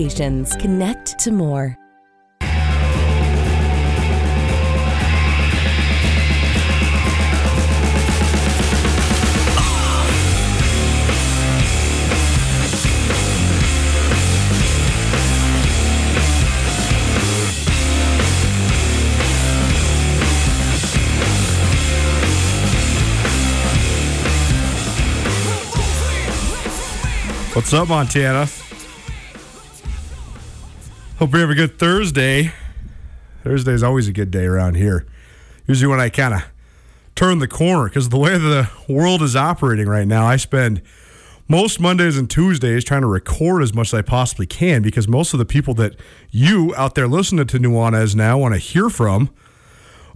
Connect to more. What's up, Montana? Hope you have a good Thursday. Thursday is always a good day around here. Usually, when I kind of turn the corner, because the way the world is operating right now, I spend most Mondays and Tuesdays trying to record as much as I possibly can because most of the people that you out there listening to Nuanez now want to hear from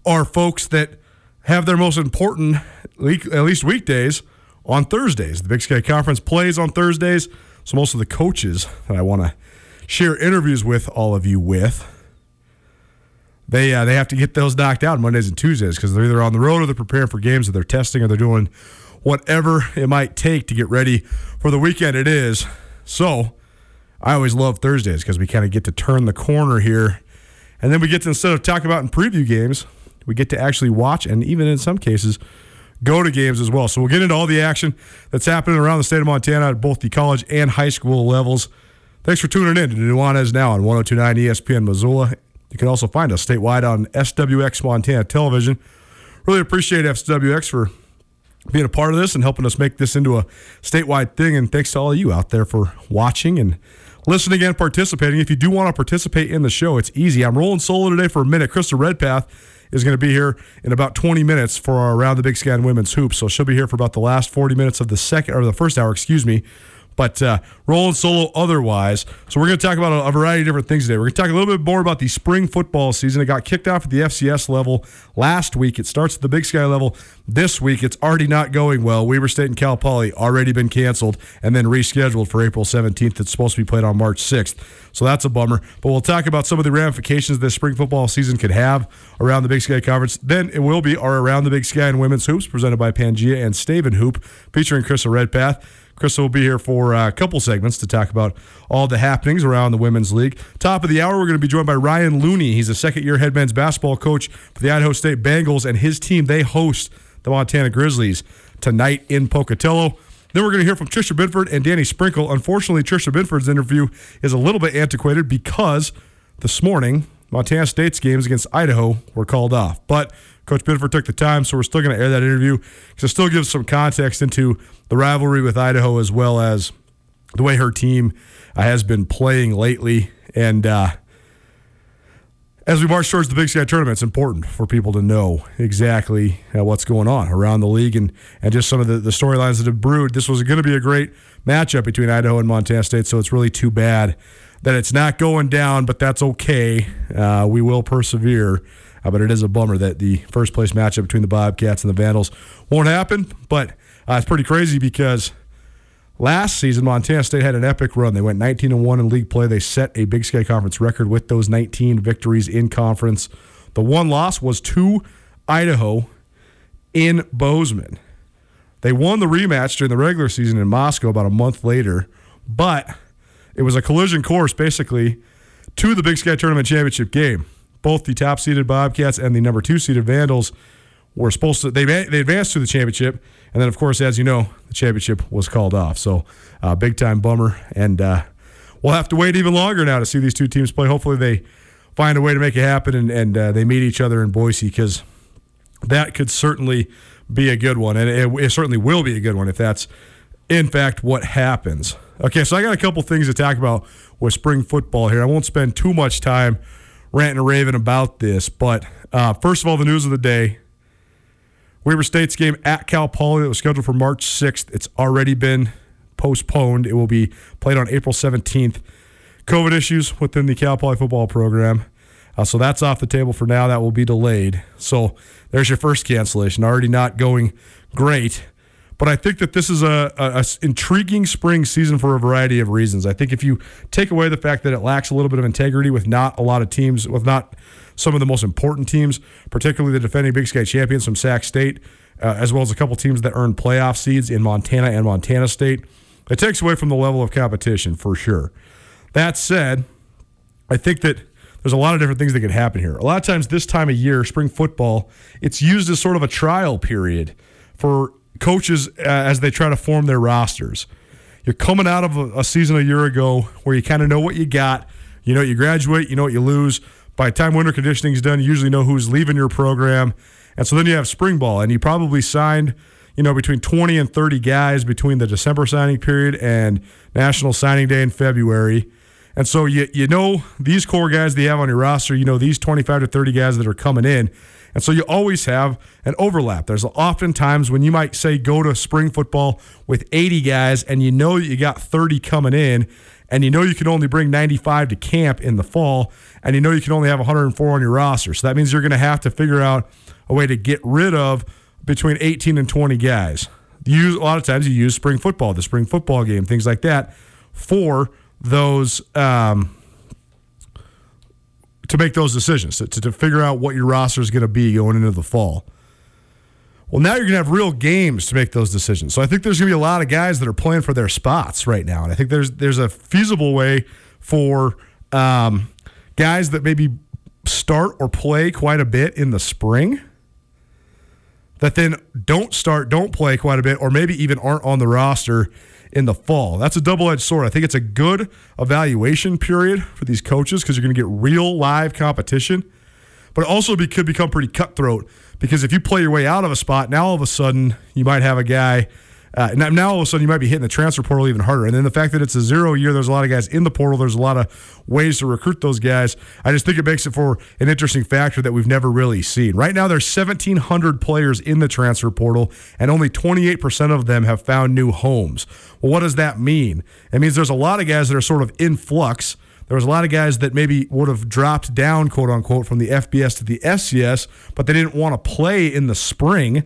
are folks that have their most important, at least weekdays, on Thursdays. The Big Sky Conference plays on Thursdays, so most of the coaches that I want to share interviews with all of you with, they uh, they have to get those knocked out Mondays and Tuesdays because they're either on the road or they're preparing for games or they're testing or they're doing whatever it might take to get ready for the weekend it is. So I always love Thursdays because we kind of get to turn the corner here. And then we get to, instead of talking about in preview games, we get to actually watch and even in some cases, go to games as well. So we'll get into all the action that's happening around the state of Montana at both the college and high school levels. Thanks for tuning in to Nuanez Now on 1029 ESPN Missoula. You can also find us statewide on SWX Montana Television. Really appreciate SWX for being a part of this and helping us make this into a statewide thing. And thanks to all of you out there for watching and listening and participating. If you do want to participate in the show, it's easy. I'm rolling solo today for a minute. Krista Redpath is going to be here in about 20 minutes for our Around the Big Sky and Women's Hoops. So she'll be here for about the last 40 minutes of the second or the first hour, excuse me. But uh, rolling solo otherwise. So we're going to talk about a, a variety of different things today. We're going to talk a little bit more about the spring football season. It got kicked off at the FCS level last week. It starts at the Big Sky level this week. It's already not going well. Weber State and Cal Poly already been canceled and then rescheduled for April 17th. It's supposed to be played on March 6th. So that's a bummer. But we'll talk about some of the ramifications this spring football season could have around the Big Sky Conference. Then it will be our Around the Big Sky and Women's Hoops presented by Pangea and Stave & Hoop featuring Krista Redpath. Krista will be here for uh, a couple segments to talk about all the happenings around the Women's League. Top of the hour, we're going to be joined by Ryan Looney. He's a second year head men's basketball coach for the Idaho State Bengals, and his team, they host the Montana Grizzlies tonight in Pocatello. Then we're going to hear from Tricia Binford and Danny Sprinkle. Unfortunately, Tricia Binford's interview is a little bit antiquated because this morning, Montana State's games against Idaho were called off. But Coach Binford took the time, so we're still going to air that interview because it still gives some context into the rivalry with Idaho as well as the way her team uh, has been playing lately. And uh, as we march towards the Big Sky tournament, it's important for people to know exactly uh, what's going on around the league and, and just some of the, the storylines that have brewed. This was going to be a great matchup between Idaho and Montana State, so it's really too bad that it's not going down, but that's okay. Uh, we will persevere. Uh, but it is a bummer that the first place matchup between the Bobcats and the Vandals won't happen. But uh, it's pretty crazy because last season Montana State had an epic run. They went 19 and one in league play. They set a Big Sky Conference record with those 19 victories in conference. The one loss was to Idaho in Bozeman. They won the rematch during the regular season in Moscow about a month later, but it was a collision course basically to the Big Sky Tournament Championship game both the top seeded Bobcats and the number two seeded Vandals were supposed to they they advanced to the championship, and then of course, as you know, the championship was called off. So uh, big time bummer, and uh, we'll have to wait even longer now to see these two teams play. Hopefully, they find a way to make it happen and and uh, they meet each other in Boise because that could certainly be a good one, and it, it certainly will be a good one if that's in fact what happens. Okay, so I got a couple things to talk about with spring football here. I won't spend too much time ranting and raving about this. But uh, first of all, the news of the day Weber State's game at Cal Poly that was scheduled for March 6th. It's already been postponed. It will be played on April 17th. COVID issues within the Cal Poly football program. Uh, so that's off the table for now. That will be delayed. So there's your first cancellation. Already not going great. But I think that this is a, a, a, intriguing spring season for a variety of reasons. I think if you take away the fact that it lacks a little bit of integrity with not a lot of teams, with not some of the most important teams, particularly the defending Big Sky champions from Sac State, uh, as well as a couple teams that earned playoff seeds in Montana and Montana State, it takes away from the level of competition for sure. That said, I think that there's a lot of different things that could happen here. A lot of times, this time of year, spring football, it's used as sort of a trial period for coaches uh, as they try to form their rosters. You're coming out of a, a season a year ago where you kind of know what you got. You know, you graduate, you know what you lose. By the time winter conditioning is done, you usually know who's leaving your program. And so then you have spring ball, and you probably signed, you know, between 20 and 30 guys between the December signing period and National Signing Day in February. And so you, you know these core guys that you have on your roster, you know these 25 to 30 guys that are coming in. And so you always have an overlap. There's often times when you might say go to spring football with 80 guys and you know you got 30 coming in and you know you can only bring 95 to camp in the fall and you know you can only have 104 on your roster. So that means you're going to have to figure out a way to get rid of between 18 and 20 guys. use a lot of times you use spring football, the spring football game, things like that for those um, to make those decisions, to, to figure out what your roster is going to be going into the fall. Well, now you're going to have real games to make those decisions. So I think there's going to be a lot of guys that are playing for their spots right now, and I think there's there's a feasible way for um, guys that maybe start or play quite a bit in the spring that then don't start, don't play quite a bit, or maybe even aren't on the roster in the fall. That's a double edged sword. I think it's a good evaluation period for these coaches because you're going to get real live competition. But it also be, could become pretty cutthroat because if you play your way out of a spot, now all of a sudden you might have a guy uh, now, all of a sudden, you might be hitting the transfer portal even harder. And then the fact that it's a zero year, there's a lot of guys in the portal. There's a lot of ways to recruit those guys. I just think it makes it for an interesting factor that we've never really seen. Right now, there's 1,700 players in the transfer portal, and only 28% of them have found new homes. Well, what does that mean? It means there's a lot of guys that are sort of in flux. There was a lot of guys that maybe would have dropped down, quote unquote, from the FBS to the FCS, but they didn't want to play in the spring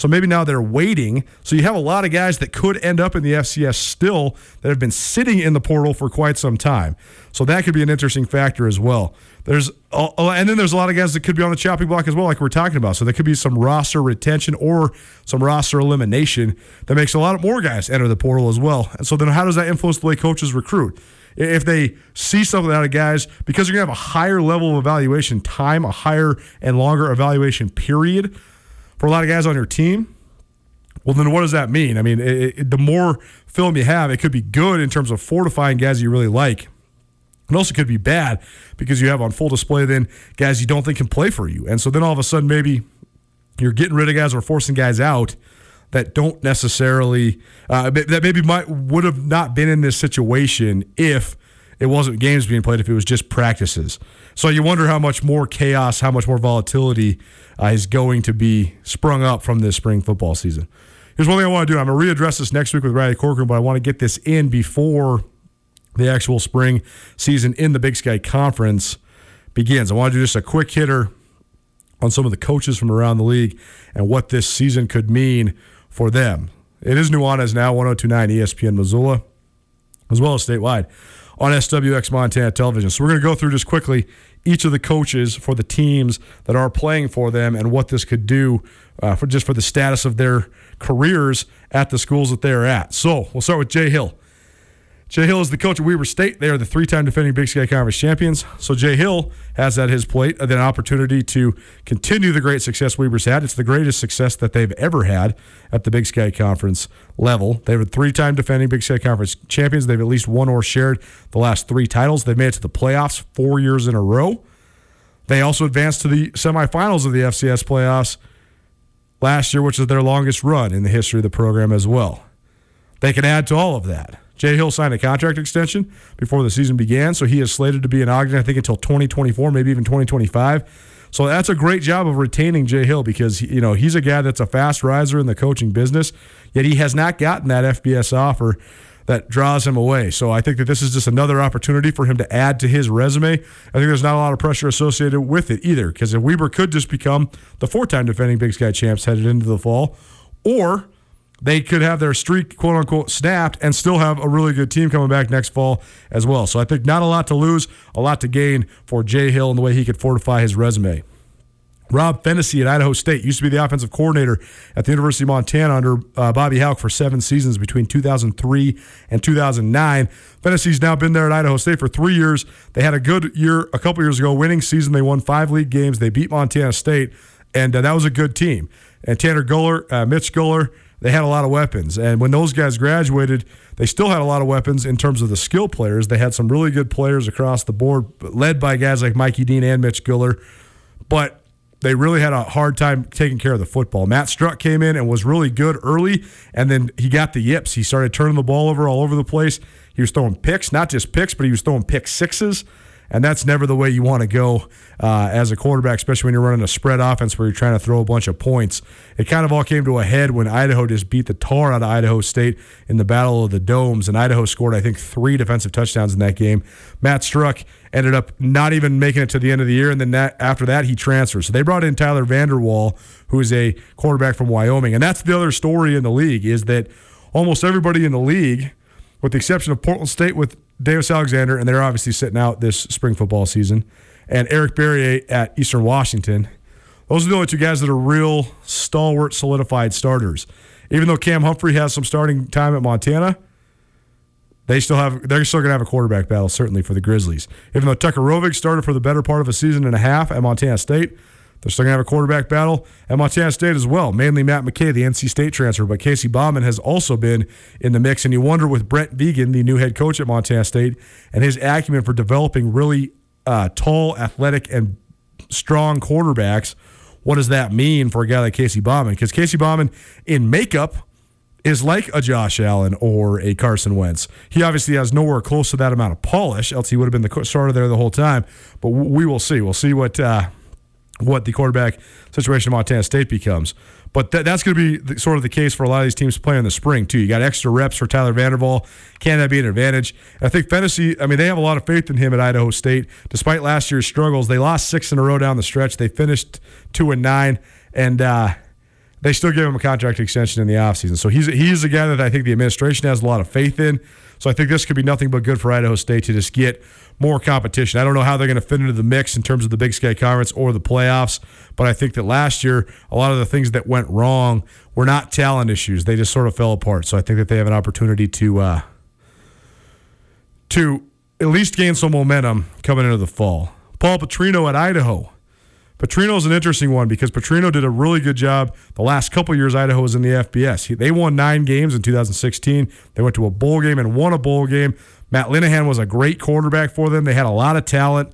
so maybe now they're waiting. So you have a lot of guys that could end up in the FCS still that have been sitting in the portal for quite some time. So that could be an interesting factor as well. There's uh, uh, and then there's a lot of guys that could be on the chopping block as well, like we're talking about. So there could be some roster retention or some roster elimination that makes a lot of more guys enter the portal as well. And so then how does that influence the way coaches recruit? If they see something out of guys, because you're gonna have a higher level of evaluation time, a higher and longer evaluation period for a lot of guys on your team, well, then what does that mean? I mean, it, it, the more film you have, it could be good in terms of fortifying guys you really like. It also could be bad because you have on full display then guys you don't think can play for you. And so then all of a sudden, maybe you're getting rid of guys or forcing guys out that don't necessarily, uh, that maybe might would have not been in this situation if it wasn't games being played, if it was just practices. So you wonder how much more chaos, how much more volatility uh, is going to be sprung up from this spring football season. Here's one thing I want to do. I'm going to readdress this next week with Riley Corcoran, but I want to get this in before the actual spring season in the Big Sky Conference begins. I want to do just a quick hitter on some of the coaches from around the league and what this season could mean for them. It is Nuanez now, 1029 ESPN Missoula, as well as statewide on SWX Montana Television. So we're going to go through just quickly each of the coaches for the teams that are playing for them and what this could do uh, for just for the status of their careers at the schools that they're at. So we'll start with Jay Hill. Jay Hill is the coach of Weber State. They are the three-time defending Big Sky Conference champions. So Jay Hill has at his plate an opportunity to continue the great success Weber's had. It's the greatest success that they've ever had at the Big Sky Conference level. They were three-time defending Big Sky Conference champions. They've at least won or shared the last three titles. They've made it to the playoffs four years in a row. They also advanced to the semifinals of the FCS playoffs last year, which is their longest run in the history of the program as well. They can add to all of that. Jay Hill signed a contract extension before the season began, so he is slated to be in Ogden, I think, until 2024, maybe even 2025. So that's a great job of retaining Jay Hill because you know he's a guy that's a fast riser in the coaching business, yet he has not gotten that FBS offer that draws him away. So I think that this is just another opportunity for him to add to his resume. I think there's not a lot of pressure associated with it either because Weber could just become the four-time defending Big Sky champs headed into the fall, or they could have their streak, quote unquote, snapped and still have a really good team coming back next fall as well. So I think not a lot to lose, a lot to gain for Jay Hill and the way he could fortify his resume. Rob Phenicie at Idaho State used to be the offensive coordinator at the University of Montana under uh, Bobby Hauck for seven seasons between 2003 and 2009. Phenicie's now been there at Idaho State for three years. They had a good year a couple years ago, winning season. They won five league games. They beat Montana State, and uh, that was a good team. And Tanner Gueller, uh, Mitch Gueller, they had a lot of weapons. And when those guys graduated, they still had a lot of weapons in terms of the skill players. They had some really good players across the board, led by guys like Mikey Dean and Mitch Gueller. But they really had a hard time taking care of the football. Matt Struck came in and was really good early, and then he got the yips. He started turning the ball over all over the place. He was throwing picks, not just picks, but he was throwing pick sixes and that's never the way you want to go uh, as a quarterback, especially when you're running a spread offense where you're trying to throw a bunch of points. It kind of all came to a head when Idaho just beat the tar out of Idaho State in the Battle of the Domes, and Idaho scored, I think, three defensive touchdowns in that game. Matt Struck ended up not even making it to the end of the year, and then that, after that, he transferred. So they brought in Tyler Vander Waal, who is a quarterback from Wyoming, and that's the other story in the league is that almost everybody in the league, with the exception of Portland State with Davis Alexander, and they're obviously sitting out this spring football season, and Eric Barriere at Eastern Washington. Those are the only two guys that are real stalwart, solidified starters. Even though Cam Humphrey has some starting time at Montana, they still have they're still going to have a quarterback battle certainly for the Grizzlies. Even though Tucker Rovig started for the better part of a season and a half at Montana State, they're still going to have a quarterback battle at Montana State as well. Mainly Matt McKay, the NC State transfer, but Casey Bauman has also been in the mix. And you wonder with Brent Vigen, the new head coach at Montana State, and his acumen for developing really uh, tall, athletic, and strong quarterbacks, what does that mean for a guy like Casey Bauman? Because Casey Bauman, in makeup, is like a Josh Allen or a Carson Wentz. He obviously has nowhere close to that amount of polish, else he would have been the starter there the whole time. But we will see. We'll see what. Uh, what the quarterback situation of Montana State becomes. But th- that's going to be the, sort of the case for a lot of these teams playing in the spring, too. You got extra reps for Tyler Vander Waal. Can that be an advantage? I think Phenicie, I mean, they have a lot of faith in him at Idaho State. Despite last year's struggles, they lost six in a row down the stretch. They finished two and nine, and uh, they still gave him a contract extension in the offseason. So he's, he's a guy that I think the administration has a lot of faith in. So I think this could be nothing but good for Idaho State to just get more competition. I don't know how they're going to fit into the mix in terms of the Big Sky Conference or the playoffs, but I think that last year, a lot of the things that went wrong were not talent issues. They just sort of fell apart. So I think that they have an opportunity to uh, to at least gain some momentum coming into the fall. Paul Petrino at Idaho. Petrino is an interesting one because Petrino did a really good job the last couple years Idaho was in the FBS. He, they won nine games in 2016. They went to a bowl game and won a bowl game. Matt Linehan was a great quarterback for them. They had a lot of talent.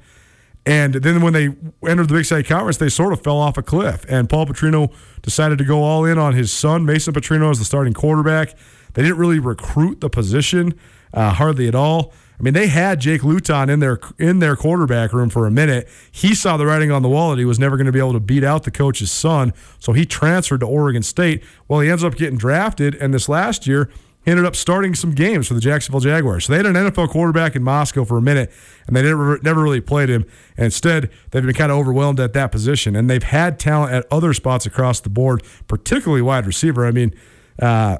And then when they entered the Big Sky Conference, they sort of fell off a cliff. And Paul Petrino decided to go all in on his son, Mason Petrino, as the starting quarterback. They didn't really recruit the position, uh, hardly at all. I mean, they had Jake Luton in their in their quarterback room for a minute. He saw the writing on the wall that he was never going to be able to beat out the coach's son, so he transferred to Oregon State. Well, he ends up getting drafted, and this last year he ended up starting some games for the Jacksonville Jaguars. So they had an NFL quarterback in Moscow for a minute, and they never never really played him. And instead, they've been kind of overwhelmed at that position, and they've had talent at other spots across the board, particularly wide receiver. I mean. Uh,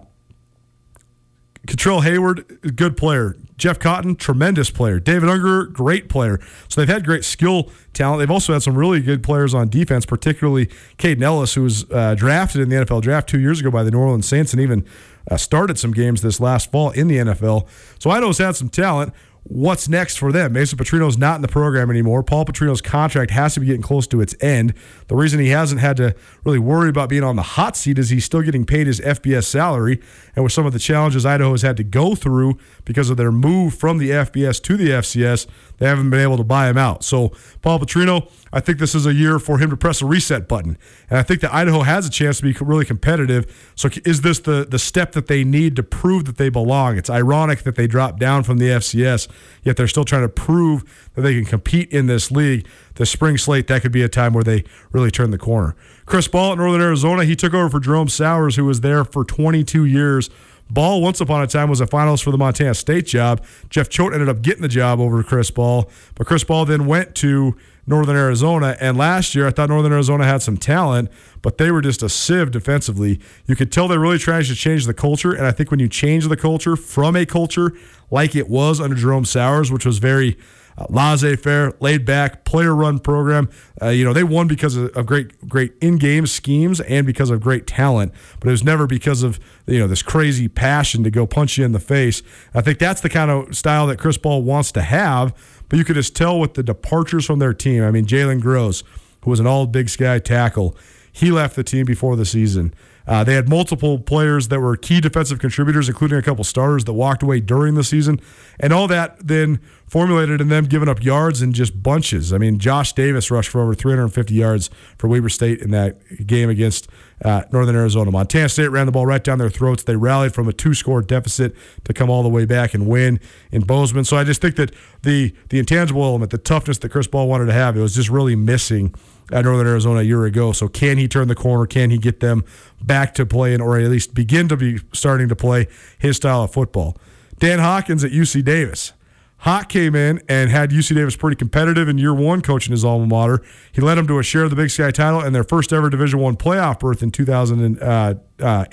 Cutrell Haywood, good player. Jeff Cotton, tremendous player. David Unger, great player. So they've had great skill talent. They've also had some really good players on defense, particularly Kaden Elliss, who was uh, drafted in the NFL draft two years ago by the New Orleans Saints and even uh, started some games this last fall in the NFL. So Idaho's had some talent what's next for them. Mason Petrino's not in the program anymore. Paul Petrino's contract has to be getting close to its end. The reason he hasn't had to really worry about being on the hot seat is he's still getting paid his FBS salary. And with some of the challenges Idaho has had to go through because of their move from the FBS to the FCS, they haven't been able to buy him out. So, Paul Petrino, I think this is a year for him to press a reset button. And I think that Idaho has a chance to be really competitive. So, is this the, the step that they need to prove that they belong? It's ironic that they dropped down from the FCS, yet they're still trying to prove that they can compete in this league. The spring slate, that could be a time where they really turn the corner. Chris Ball at Northern Arizona, he took over for Jerome Souers, who was there for 22 years Ball, once upon a time, was a finalist for the Montana State job. Jeff Choate ended up getting the job over Chris Ball, but Chris Ball then went to Northern Arizona. And last year, I thought Northern Arizona had some talent, but they were just a sieve defensively. You could tell they're really trying to change the culture. And I think when you change the culture from a culture like it was under Jerome Souers, which was very uh, laissez-faire, laid-back, player-run program. Uh, you know, they won because of, of, great, great in-game schemes and because of great talent, but it was never because of you know this crazy passion to go punch you in the face. I think that's the kind of style that Chris Ball wants to have. But you could just tell with the departures from their team. I mean, Jalen Gross, who was an all Big Sky tackle, he left the team before the season. Uh, they had multiple players that were key defensive contributors, including a couple starters that walked away during the season. And all that then formulated in them giving up yards in just bunches. I mean, Josh Davis rushed for over 350 yards for Weber State in that game against uh, Northern Arizona. Montana State ran the ball right down their throats. They rallied from a two-score deficit to come all the way back and win in Bozeman. So I just think that the the intangible element, the toughness that Chris Ball wanted to have, it was just really missing at Northern Arizona a year ago. So can he turn the corner? Can he get them back to playing, or at least begin to be starting to play his style of football? Dan Hawkins at UC Davis. Hawk came in and had UC Davis pretty competitive in year one coaching his alma mater. He led them to a share of the Big Sky title and their first ever Division One playoff berth in 2018. Uh,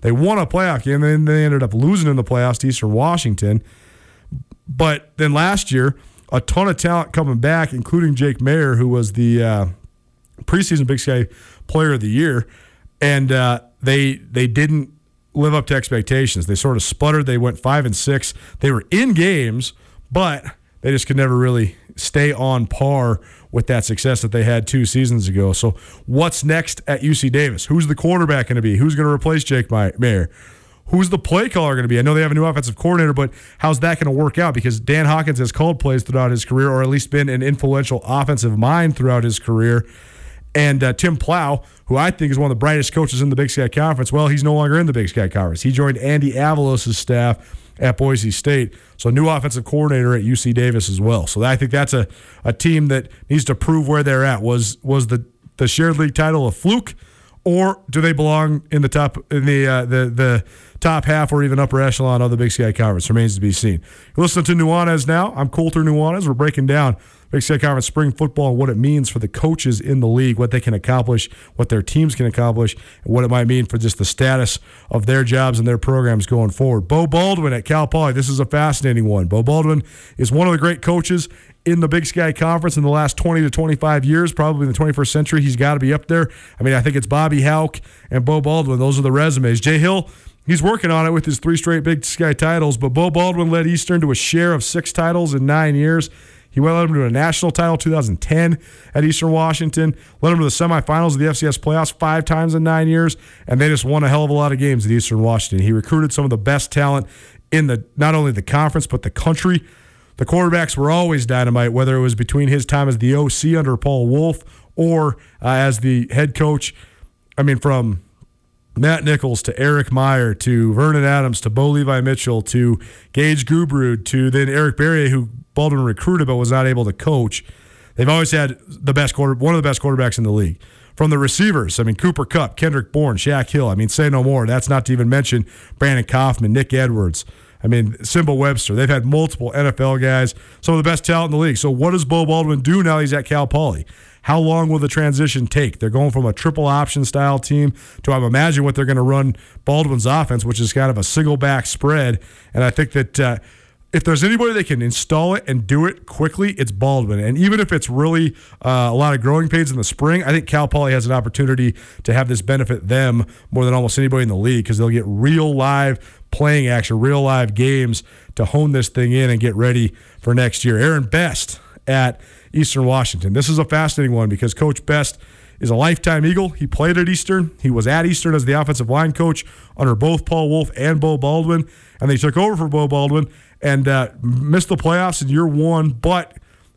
they won a playoff game, and then they ended up losing in the playoffs to Eastern Washington. But then last year, a ton of talent coming back, including Jake Maier, who was the uh, preseason Big Sky Player of the Year, and uh, they they didn't live up to expectations. They sort of sputtered. They went five and six. They were in games, but they just could never really stay on par with that success that they had two seasons ago. So, what's next at UC Davis? Who's the quarterback going to be? Who's going to replace Jake Maier? Who's the play caller going to be? I know they have a new offensive coordinator, but how's that going to work out? Because Dan Hawkins has called plays throughout his career, or at least been an influential offensive mind throughout his career. And uh, Tim Plough, who I think is one of the brightest coaches in the Big Sky Conference, well, he's no longer in the Big Sky Conference. He joined Andy Avalos' staff at Boise State. So, new offensive coordinator at UC Davis as well. So, I think that's a, a team that needs to prove where they're at. Was was the, the shared league title a fluke, or do they belong in the top in the uh, the the top half or even upper echelon of the Big Sky Conference? Remains to be seen. You're listening to Nuanez now. I'm Colter Nuanez. We're breaking down Big Sky Conference spring football and what it means for the coaches in the league, what they can accomplish, what their teams can accomplish, and what it might mean for just the status of their jobs and their programs going forward. Beau Baldwin at Cal Poly. This is a fascinating one. Beau Baldwin is one of the great coaches in the Big Sky Conference in the last 20 to 25 years, probably in the 21st century. He's got to be up there. I mean, I think it's Bobby Hauck and Beau Baldwin. Those are the resumes. Jay Hill, he's working on it with his three straight Big Sky titles, but Beau Baldwin led Eastern to a share of six titles in nine years. He led them to a national title 2010 at Eastern Washington, led them to the semifinals of the FCS playoffs five times in nine years, and they just won a hell of a lot of games at Eastern Washington. He recruited some of the best talent in the not only the conference but the country. The quarterbacks were always dynamite, whether it was between his time as the OC under Paul Wulff or uh, as the head coach. I mean, from Matt Nichols to Eric Meyer to Vernon Adams to Bo Levi Mitchell to Gage Gubrud to then Eric Barriere, who Baldwin recruited but was not able to coach. They've always had the best quarter, one of the best quarterbacks in the league. From the receivers, I mean Cooper Kupp, Kendrick Bourne, Shaq Hill. I mean, say no more. That's not to even mention Brandon Kaufman, Nick Edwards. I mean, Simba Webster. They've had multiple NFL guys, some of the best talent in the league. So what does Beau Baldwin do now he's at Cal Poly? How long will the transition take? They're going from a triple option style team to I'm imagine what they're going to run Baldwin's offense, which is kind of a single back spread. And I think that uh, if there's anybody that can install it and do it quickly, it's Baldwin. And even if it's really uh, a lot of growing pains in the spring, I think Cal Poly has an opportunity to have this benefit them more than almost anybody in the league because they'll get real live playing action, real live games to hone this thing in and get ready for next year. Aaron Best at Eastern Washington. This is a fascinating one because Coach Best is a lifetime Eagle. He played at Eastern. He was at Eastern as the offensive line coach under both Paul Wulff and Beau Baldwin. And they took over for Beau Baldwin and uh, missed the playoffs in year one, but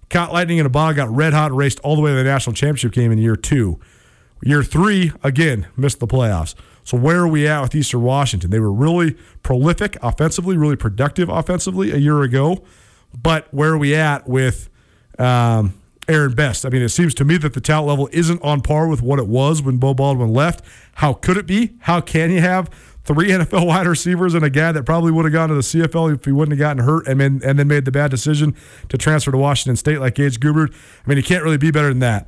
caught lightning in a bottle, got red hot, and raced all the way to the national championship game in year two. Year three, again, missed the playoffs. So where are we at with Eastern Washington? They were really prolific offensively, really productive offensively a year ago. But where are we at with um, Aaron Best. I mean, it seems to me that the talent level isn't on par with what it was when Beau Baldwin left. How could it be? How can you have three NFL wide receivers and a guy that probably would have gone to the CFL if he wouldn't have gotten hurt and then, and then made the bad decision to transfer to Washington State like Gage Gubrud? I mean, he can't really be better than that.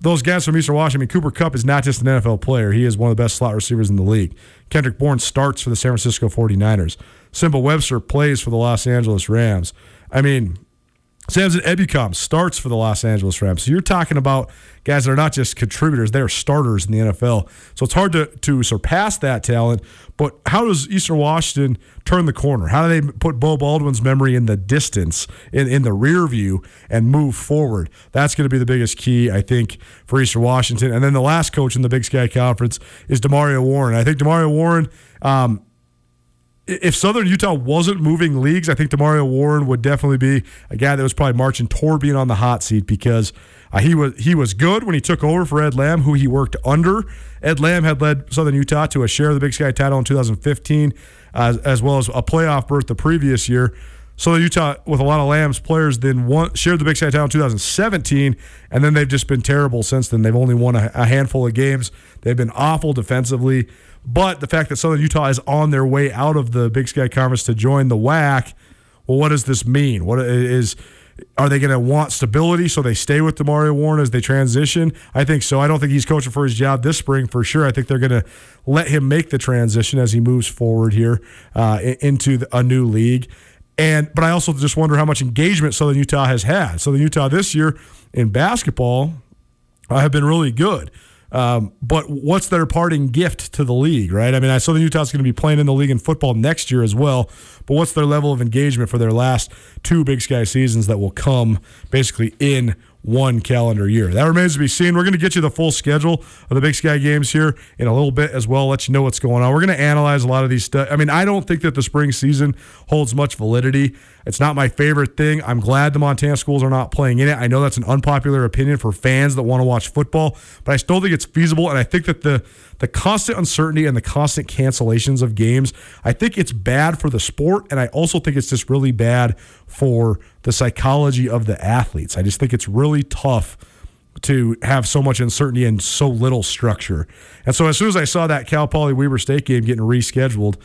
Those guys from Eastern Washington, I mean, Cooper Kupp is not just an NFL player. He is one of the best slot receivers in the league. Kendrick Bourne starts for the San Francisco 49ers. Simba Webster plays for the Los Angeles Rams. I mean, Samson Ebukam starts for the Los Angeles Rams. So you're talking about guys that are not just contributors, they're starters in the NFL. So it's hard to, to surpass that talent. But how does Eastern Washington turn the corner? How do they put Beau Baldwin's memory in the distance, in, in the rear view, and move forward? That's going to be the biggest key, I think, for Eastern Washington. And then the last coach in the Big Sky Conference is Demario Warren. I think Demario Warren. Um, if Southern Utah wasn't moving leagues, I think Demario Warren would definitely be a guy that was probably marching toward being on the hot seat because uh, he was he was good when he took over for Ed Lamb, who he worked under. Ed Lamb had led Southern Utah to a share of the Big Sky title in 2015, uh, as well as a playoff berth the previous year. Southern Utah, with a lot of Lamb's players, then won, shared the Big Sky title in 2017, and then they've just been terrible since then. They've only won a, a handful of games. They've been awful defensively. But the fact that Southern Utah is on their way out of the Big Sky Conference to join the WAC, well, what does this mean? What is are they going to want stability so they stay with Demario Warren as they transition? I think so. I don't think he's coaching for his job this spring for sure. I think they're going to let him make the transition as he moves forward here uh, into a new league. And but I also just wonder how much engagement Southern Utah has had. Southern Utah this year in basketball uh, have been really good. Um, but what's their parting gift to the league, right? I mean, I saw the Utah's going to be playing in the league in football next year as well. But what's their level of engagement for their last two Big Sky seasons that will come basically in one calendar year. That remains to be seen. We're going to get you the full schedule of the Big Sky games here in a little bit as well, let you know what's going on. We're going to analyze a lot of these stuff. I mean, I don't think that the spring season holds much validity. It's not my favorite thing. I'm glad the Montana schools are not playing in it. I know that's an unpopular opinion for fans that want to watch football, but I still think it's feasible and I think that the the constant uncertainty and the constant cancellations of games, I think it's bad for the sport and I also think it's just really bad for the psychology of the athletes. I just think it's really tough to have so much uncertainty and so little structure. And so as soon as I saw that Cal Poly Weber State game getting rescheduled,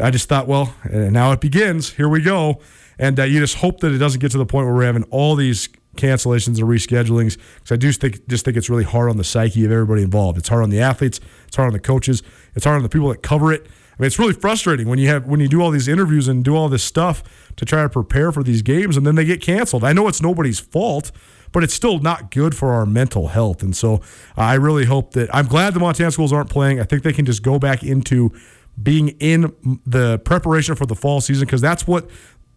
I just thought, well, now it begins. Here we go. And uh, you just hope that it doesn't get to the point where we're having all these cancellations or reschedulings because I do think just think it's really hard on the psyche of everybody involved. It's hard on the athletes, it's hard on the coaches, it's hard on the people that cover it. Mean, it's really frustrating when you have when you do all these interviews and do all this stuff to try to prepare for these games and then they get canceled. I know it's nobody's fault, but it's still not good for our mental health. And so uh, I really hope that I'm glad the Montana schools aren't playing. I think they can just go back into being in the preparation for the fall season because that's what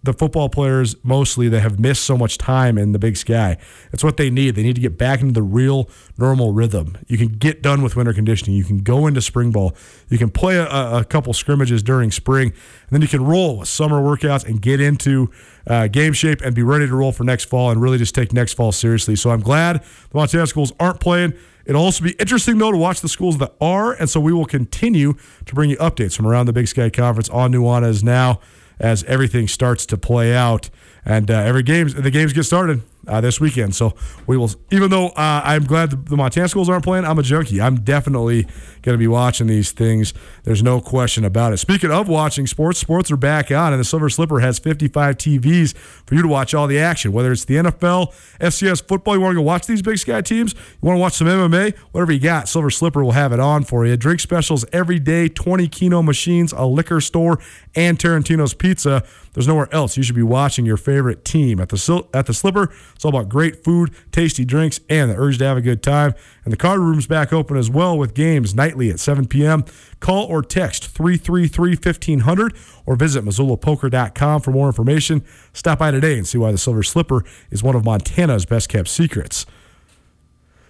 the football players mostly that have missed so much time in the big sky. It's what they need. They need to get back into the real normal rhythm. You can get done with winter conditioning. You can go into spring ball. You can play a, a couple scrimmages during spring, and then you can roll with summer workouts and get into uh, game shape and be ready to roll for next fall and really just take next fall seriously. So I'm glad the Montana schools aren't playing. It'll also be interesting, though, to watch the schools that are. And so we will continue to bring you updates from around the Big Sky Conference on Nuanez now as everything starts to play out. And uh, every games, the games get started uh, this weekend. So we will, even though uh, I'm glad the, Montana schools aren't playing, I'm a junkie. I'm definitely going to be watching these things. There's no question about it. Speaking of watching sports, sports are back on, and the Silver Slipper has 55 TVs for you to watch all the action. Whether it's the NFL, FCS football, you want to go watch these Big Sky teams, you want to watch some MMA, whatever you got, Silver Slipper will have it on for you. Drink specials every day, 20 Keno machines, a liquor store, and Tarantino's Pizza. There's nowhere else you should be watching your favorite team. At the at the Slipper, it's all about great food, tasty drinks, and the urge to have a good time. And the card room's back open as well with games nightly at 7 p.m. Call or text 333 1500 or visit MissoulaPoker.com for more information. Stop by today and see why the Silver Slipper is one of Montana's best kept secrets.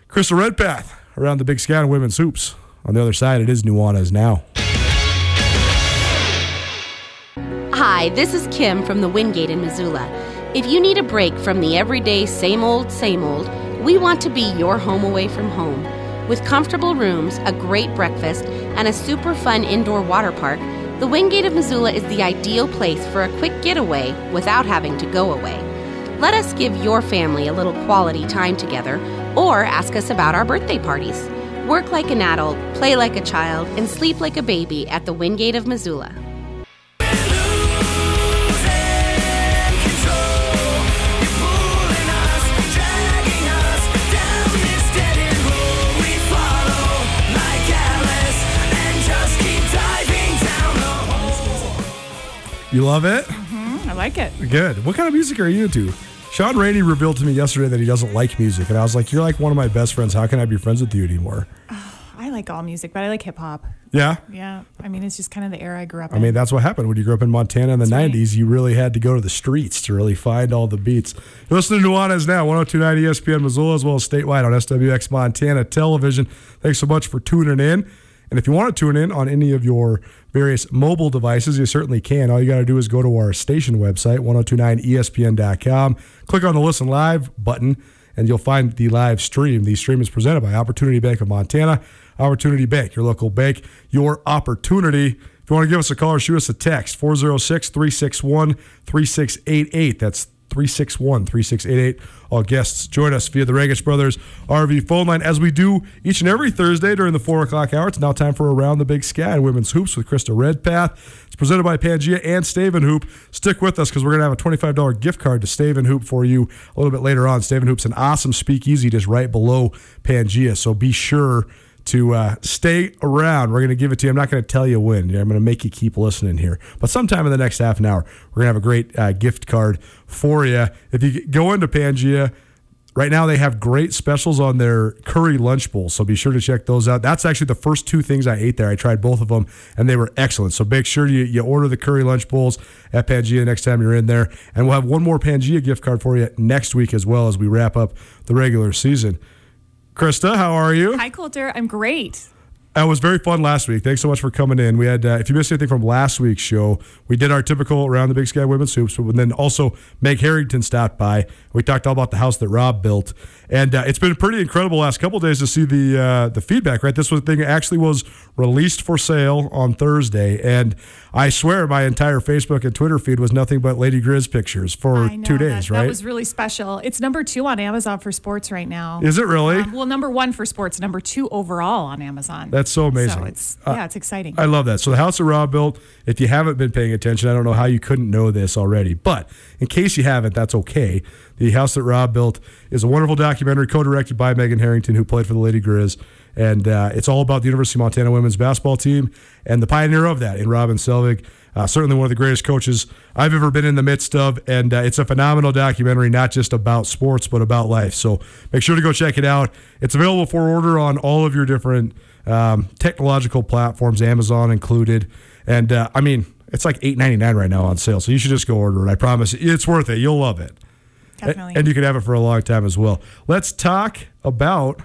Krista Redpath around the Big Sky and Women's Hoops. On the other side, it is Nuanez now. Hi, this is Kim from the Wingate in Missoula. If you need a break from the everyday same old, same old, we want to be your home away from home. With comfortable rooms, a great breakfast, and a super fun indoor water park, the Wingate of Missoula is the ideal place for a quick getaway without having to go away. Let us give your family a little quality time together or ask us about our birthday parties. Work like an adult, play like a child, and sleep like a baby at the Wingate of Missoula. You love it? Mm-hmm, I like it. Good. What kind of music are you into? Sean Rainey revealed to me yesterday that he doesn't like music, and I was like, "You're like one of my best friends. How can I be friends with you anymore?" Oh, I like all music, but I like hip hop. Yeah. Yeah. I mean, it's just kind of the era I grew up in. I in. mean, that's what happened when you grew up in Montana in the That's 90s. right. You really had to go to the streets to really find all the beats. You're listening to Nuanez now, 1029 ESPN Missoula, as well as statewide on SWX Montana Television. Thanks so much for tuning in. And if you want to tune in on any of your various mobile devices, you certainly can. All you got to do is go to our station website, 1029ESPN.com, click on the Listen Live button, and you'll find the live stream. The stream is presented by Opportunity Bank of Montana. Opportunity Bank, your local bank, your opportunity. If you want to give us a call or shoot us a text, 406 361 3688. That's 361 3688. All guests join us via the Regis Brothers RV phone line as we do each and every Thursday during the 4 o'clock hour. It's now time for Around the Big Sky and Women's Hoops with Krista Redpath. It's presented by Pangea and Stave & Hoop. Stick with us because we're going to have a $25 gift card to Stave & Hoop for you a little bit later on. Stave & Hoop's an awesome speakeasy just right below Pangea, so be sure to uh, stay around. We're going to give it to you. I'm not going to tell you when. I'm going to make you keep listening here. But sometime in the next half an hour, we're going to have a great uh, gift card for you. If you go into Pangea, right now they have great specials on their curry lunch bowls. So be sure to check those out. That's actually the first two things I ate there. I tried both of them and they were excellent. So make sure you, you order the curry lunch bowls at Pangea next time you're in there. And we'll have one more Pangea gift card for you next week as well as we wrap up the regular season. Krista, how are you? Hi, Colter. I'm great. It was very fun last week. Thanks so much for coming in. We had, uh, if you missed anything from last week's show, we did our typical around the Big Sky Women's Hoops, but then also Meg Harrington stopped by. We talked all about the house that Rob built, and uh, it's been pretty incredible last couple days to see the uh, the feedback. Right, this was thing actually was released for sale on Thursday, and I swear my entire Facebook and Twitter feed was nothing but Lady Grizz pictures for know, two days. that, right? That was really special. It's number two on Amazon for sports right now. Is it really? Um, well, number one for sports, number two overall on Amazon. That's so amazing. So it's yeah, it's exciting. I love that. So the house that Rob built, if you haven't been paying attention, I don't know how you couldn't know this already. But in case you haven't, that's okay. The house that Rob built is a wonderful documentary co-directed by Megan Harrington, who played for the Lady Grizz. And uh, it's all about the University of Montana women's basketball team and the pioneer of that in Robin Selvig. Uh, certainly one of the greatest coaches I've ever been in the midst of. And uh, it's a phenomenal documentary, not just about sports, but about life. So make sure to go check it out. It's available for order on all of your different um, technological platforms, Amazon included. And uh, I mean, it's like eight ninety nine right now on sale. So you should just go order it. I promise it's worth it. You'll love it. Definitely. And you can have it for a long time as well. Let's talk about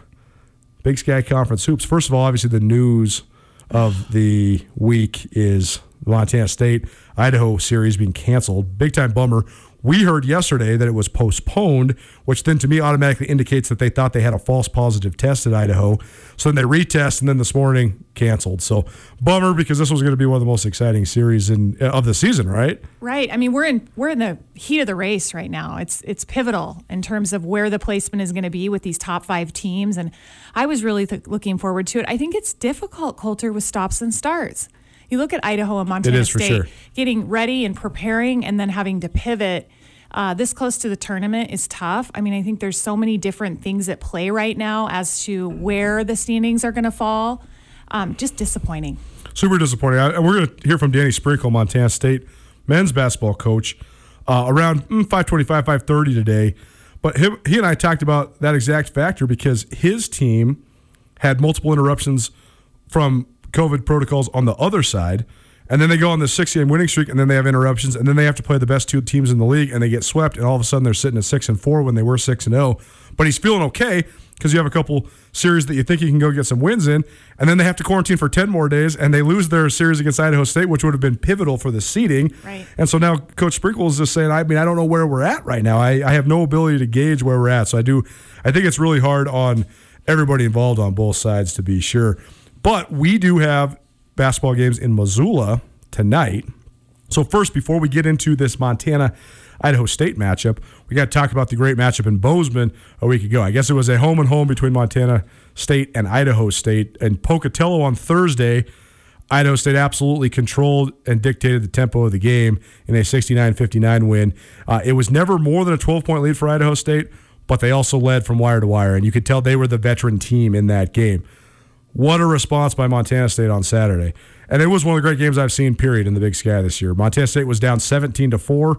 Big Sky Conference hoops. First of all, obviously the news of the week is Montana State Idaho series being canceled. Big time bummer. We heard yesterday that it was postponed, which then to me automatically indicates that they thought they had a false positive test at Idaho. So then they retest, and then this morning canceled. So bummer because this was going to be one of the most exciting series in uh, of the season, right? Right. I mean, we're in we're in the heat of the race right now. It's it's pivotal in terms of where the placement is going to be with these top five teams, and I was really th- looking forward to it. I think it's difficult, Colter, with stops and starts. You look at Idaho and Montana It is for State sure. getting ready and preparing, and then having to pivot. Uh, this close to the tournament is tough. I mean, I think there's so many different things at play right now as to where the standings are going to fall. Um, just disappointing. super disappointing. I, and we're going to hear from Danny Sprinkle, Montana State men's basketball coach, uh, around mm, 525, 530 today. But him, he and I talked about that exact factor because his team had multiple interruptions from COVID protocols on the other side. And then they go on the six game winning streak, and then they have interruptions, and then they have to play the best two teams in the league, and they get swept, and all of a sudden they're sitting at six and four when they were six and zero. But he's feeling okay because you have a couple series that you think you can go get some wins in, and then they have to quarantine for ten more days, and they lose their series against Idaho State, which would have been pivotal for the seeding. Right. And so now Coach Sprinkle is just saying, I mean, I don't know where we're at right now. I, I have no ability to gauge where we're at. So I do, I think it's really hard on everybody involved on both sides to be sure. But we do have basketball games in Missoula tonight. So first, before we get into this Montana Idaho State matchup, we got to talk about the great matchup in Bozeman a week ago. I guess it was a home and home between Montana State and Idaho State. And Pocatello on Thursday, Idaho State absolutely controlled and dictated the tempo of the game in a 69-59 win. Uh, it was never more than a 12-point lead for Idaho State, but they also led from wire to wire, and you could tell they were the veteran team in that game. What a response by Montana State on Saturday. And it was one of the great games I've seen, period, in the Big Sky this year. Montana State was down 17 to 4.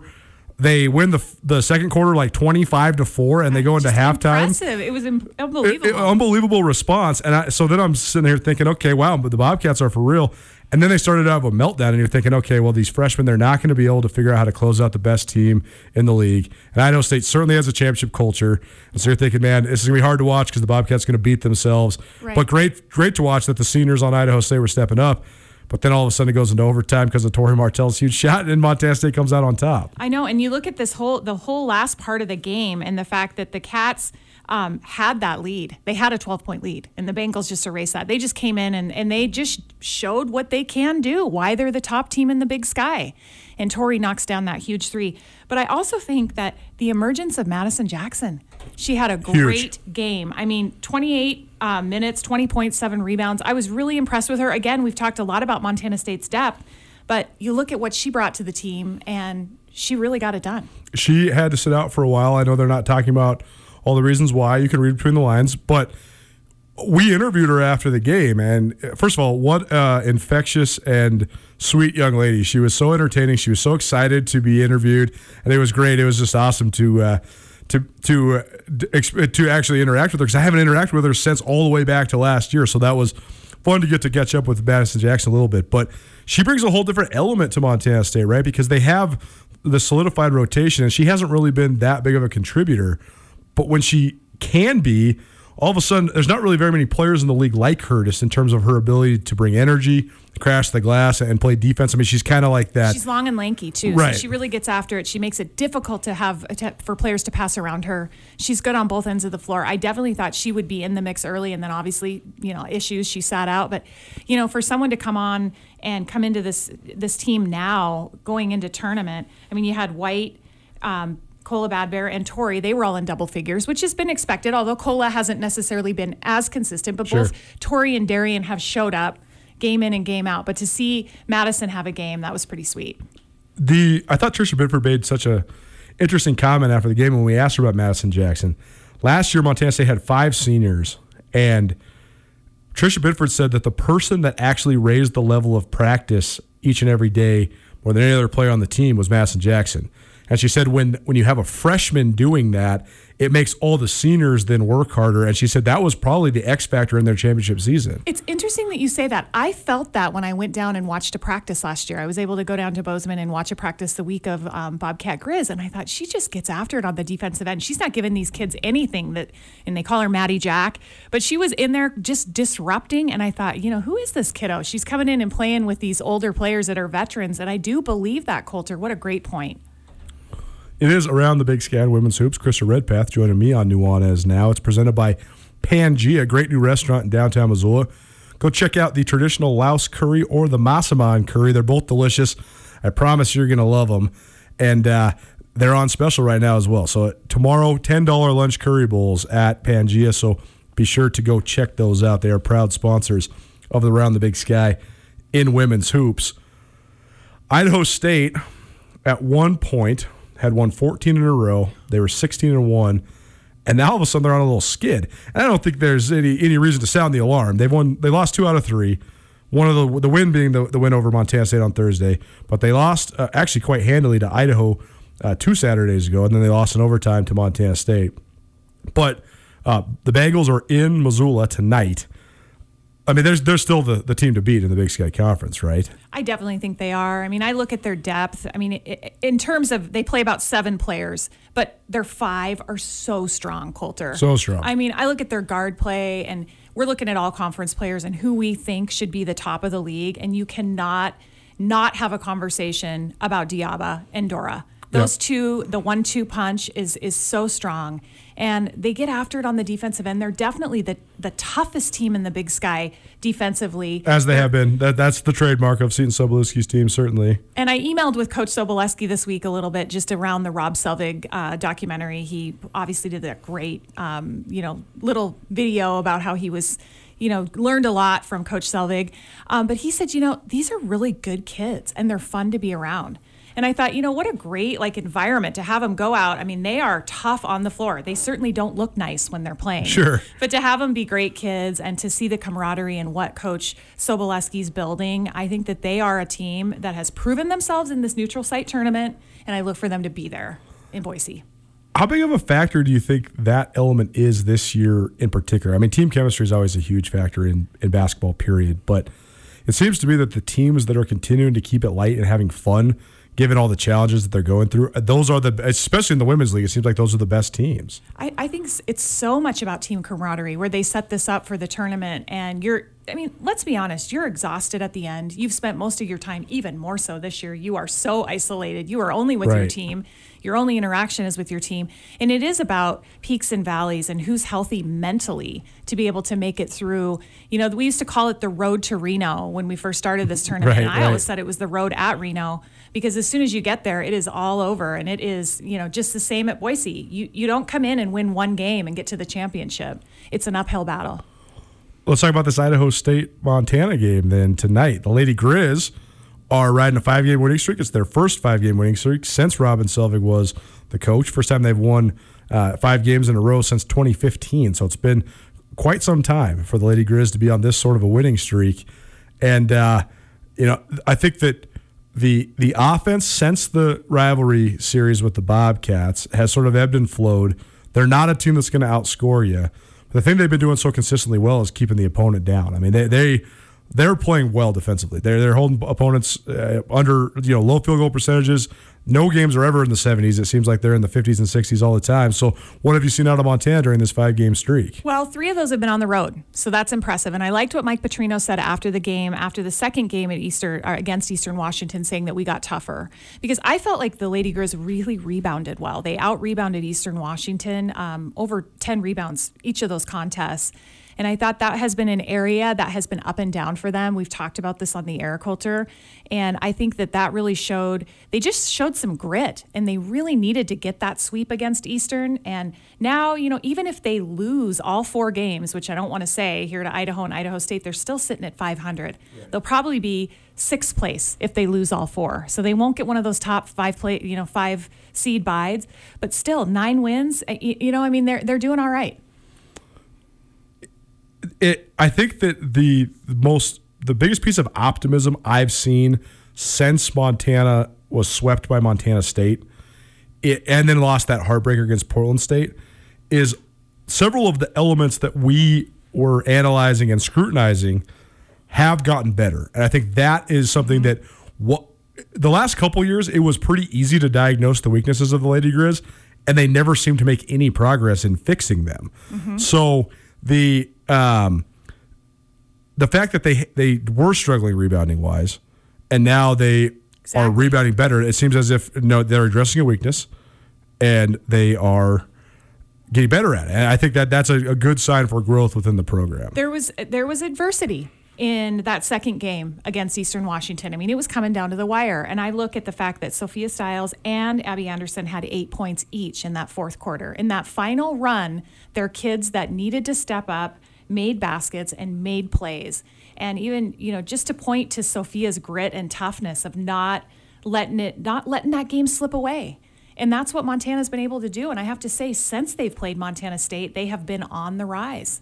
They win the the second quarter like 25 to 4 and they go into halftime. Impressive. It was im- unbelievable. it- unbelievable response. And I, so then I'm sitting here thinking, okay, wow, but the Bobcats are for real. And then they started to have a meltdown, and you're thinking, okay, well, these freshmen, they're not going to be able to figure out how to close out the best team in the league. And Idaho State certainly has a championship culture. And so you're thinking, man, this is going to be hard to watch because the Bobcats are going to beat themselves. Right. But great, great to watch that the seniors on Idaho State were stepping up. But then all of a sudden it goes into overtime because of Tori Martell's huge shot, and Montana State comes out on top. I know, and you look at this whole the whole last part of the game and the fact that the Cats um, had that lead. They had a 12 point lead, and the Bengals just erased that. They just came in and, and they just showed what they can do, why they're the top team in the Big Sky. And Tori knocks down that huge three. But I also think that the emergence of Madison Jackson, she had a great game. I mean, 28 uh, minutes, 20.7 rebounds. I was really impressed with her. Again, we've talked a lot about Montana State's depth, but you look at what she brought to the team, and she really got it done. she had to sit out for a while. I know they're not talking about all the reasons why. You can read between the lines, but we interviewed her after the game, and uh, first of all, what uh, infectious and sweet young lady. She was so entertaining. She was so excited to be interviewed, and it was great. It was just awesome to. Uh, to to uh, to actually interact with her because I haven't interacted with her since all the way back to last year, so that was fun to get to catch up with Madison Jackson a little bit. But she brings a whole different element to Montana State, right? Because they have the solidified rotation, and she hasn't really been that big of a contributor. But when she can be, all of a sudden, there's not really very many players in the league like her, just in terms of her ability to bring energy, crash the glass, and play defense. I mean, she's kind of like that. She's long and lanky too, Right. so she really gets after it. She makes it difficult to have for players to pass around her. She's good on both ends of the floor. I definitely thought she would be in the mix early, and then obviously, you know, issues she sat out. But you know, for someone to come on and come into this this team now, going into tournament, I mean, you had White. Um, Kola Bad Bear and Tori, they were all in double figures, which has been expected, although Kola hasn't necessarily been as consistent. But Sure. both Tori and Darian have showed up game in and game out. But to see Madison have a game, that was pretty sweet. the I thought Tricia Binford made such a interesting comment after the game when we asked her about Madison Jackson. Last year, Montana State had five seniors, and Tricia Binford said that the person that actually raised the level of practice each and every day more than any other player on the team was Madison Jackson. And she said when when you have a freshman doing that, it makes all the seniors then work harder. And she said that was probably the X factor in their championship season. It's interesting that you say that. I felt that when I went down and watched a practice last year. I was able to go down to Bozeman and watch a practice the week of um, Bobcat Grizz, and I thought she just gets after it on the defensive end. She's not giving these kids anything that, and they call her Maddie Jack, but she was in there just disrupting. And I thought, you know, who is this kiddo? She's coming in and playing with these older players that are veterans, and I do believe that, Colter. What a great point. It is around the Big Sky Women's Hoops. Krista Redpath joining me on Nuanez now. It's presented by Pangea, a great new restaurant in downtown Missoula. Go check out the traditional Laos curry or the Masaman curry. They're both delicious. I promise you're going to love them. And uh, they're on special right now as well. So tomorrow, $10 lunch curry bowls at Pangea. So be sure to go check those out. They are proud sponsors of the Round the Big Sky in women's hoops. Idaho State, at one point, had won 14 in a row. They were 16 and 1. And now all of a sudden they're on a little skid. And I don't think there's any any reason to sound the alarm. They've won they lost two out of three. One of the the win being the, the win over Montana State on Thursday, but they lost uh, actually quite handily to Idaho uh, two Saturdays ago, and then they lost in overtime to Montana State. But uh, the Bengals are in Missoula tonight. I mean, there's there's still the, the team to beat in the Big Sky Conference, right? I definitely think they are. I mean, I look at their depth. I mean, in terms of they play about seven players, but their five are so strong, Colter. So strong. I mean, I look at their guard play, and we're looking at all conference players and who we think should be the top of the league, and you cannot not have a conversation about Diaba and Dora. Those yep. two, the one-two punch is is so strong, and they get after it on the defensive end. They're definitely the the toughest team in the Big Sky defensively, as they have been. That that's the trademark of Seton Sobolewski's team, certainly. And I emailed with Coach Sobolewski this week a little bit just around the Rob Selvig uh, documentary. He obviously did that great, um, you know, little video about how he was you know, learned a lot from Coach Selvig. Um, but he said, you know, these are really good kids and they're fun to be around. And I thought, you know, what a great like environment to have them go out. I mean, they are tough on the floor. They certainly don't look nice when they're playing. Sure. But to have them be great kids and to see the camaraderie and what Coach Sobolewski's building, I think that they are a team that has proven themselves in this neutral site tournament, and I look for them to be there in Boise. How big of a factor do you think that element is this year in particular? I mean, team chemistry is always a huge factor in, in basketball, period. But it seems to me that the teams that are continuing to keep it light and having fun – given all the challenges that they're going through. Uh, those are the, especially in the women's league, it seems like those are the best teams. I, I think it's so much about team camaraderie where they set this up for the tournament and you're, I mean, let's be honest, you're exhausted at the end. You've spent most of your time, even more so this year. You are so isolated. You are only with right. your team. Your only interaction is with your team. And it is about peaks and valleys and who's healthy mentally to be able to make it through. You know, we used to call it the road to Reno when we first started this tournament. Right, and I right. always said it was the road at Reno because as soon as you get there, it is all over, and it is you know just the same at Boise. You you don't come in and win one game and get to the championship. It's an uphill battle. Let's talk about this Idaho State Montana game then tonight. The Lady Grizz are riding a five game winning streak. It's their first five game winning streak since Robin Selvig was the coach. First time they've won uh, five games in a row since 2015. So it's been quite some time for the Lady Grizz to be on this sort of a winning streak. And, uh, you know, I think that the the offense since the rivalry series with the Bobcats has sort of ebbed and flowed. They're not a team that's going to outscore you. But the thing they've been doing so consistently well is keeping the opponent down. I mean, they they they're playing well defensively. They're they're holding opponents uh, under you know low field goal percentages no games are ever in the 70s. It seems like they're in the 50s and 60s all the time. So, what have you seen out of Montana during this five game streak? Well, three of those have been on the road. So, that's impressive. And I liked what Mike Petrino said after the game, after the second game at Easter, uh, against Eastern Washington, saying that we got tougher. Because I felt like the Lady Grizz really rebounded well. They out rebounded Eastern Washington, um, over 10 rebounds each of those contests. And I thought that has been an area that has been up and down for them. We've talked about this on the air Colter. And I think that that really showed, they just showed some grit and they really needed to get that sweep against Eastern. And now, you know, even if they lose all four games, which I don't want to say here to Idaho and Idaho State, they're still sitting at 500. Yeah. They'll probably be sixth place if they lose all four. So they won't get one of those top five play, you know, five seed bides, but still nine wins. Eh, you know, I mean, they're, they're doing all right it I think that the most the biggest piece of optimism I've seen since Montana was swept by Montana State it, and then lost that heartbreaker against Portland State, is several of the elements that we were analyzing and scrutinizing have gotten better. And I think that is something mm-hmm. that what the last couple years it was pretty easy to diagnose the weaknesses of the Lady Grizz, and they never seemed to make any progress in fixing them. Mm-hmm. So the um, the fact that they they were struggling rebounding wise, and now they are rebounding better. It seems as if no, they're addressing a weakness, and they are getting better at it. And I think that that's a, a good sign for growth within the program. there was there was adversity in that second game against Eastern Washington. I mean, it was coming down to the wire. And I look at the fact that Sophia Stiles and Abby Anderson had eight points each in that fourth quarter. In that final run, they're kids that needed to step up, made baskets, and made plays. And even, you know, just to point to Sophia's grit and toughness of not letting it, not letting that game slip away. And that's what Montana's been able to do. And I have to say, since they've played Montana State, they have been on the rise.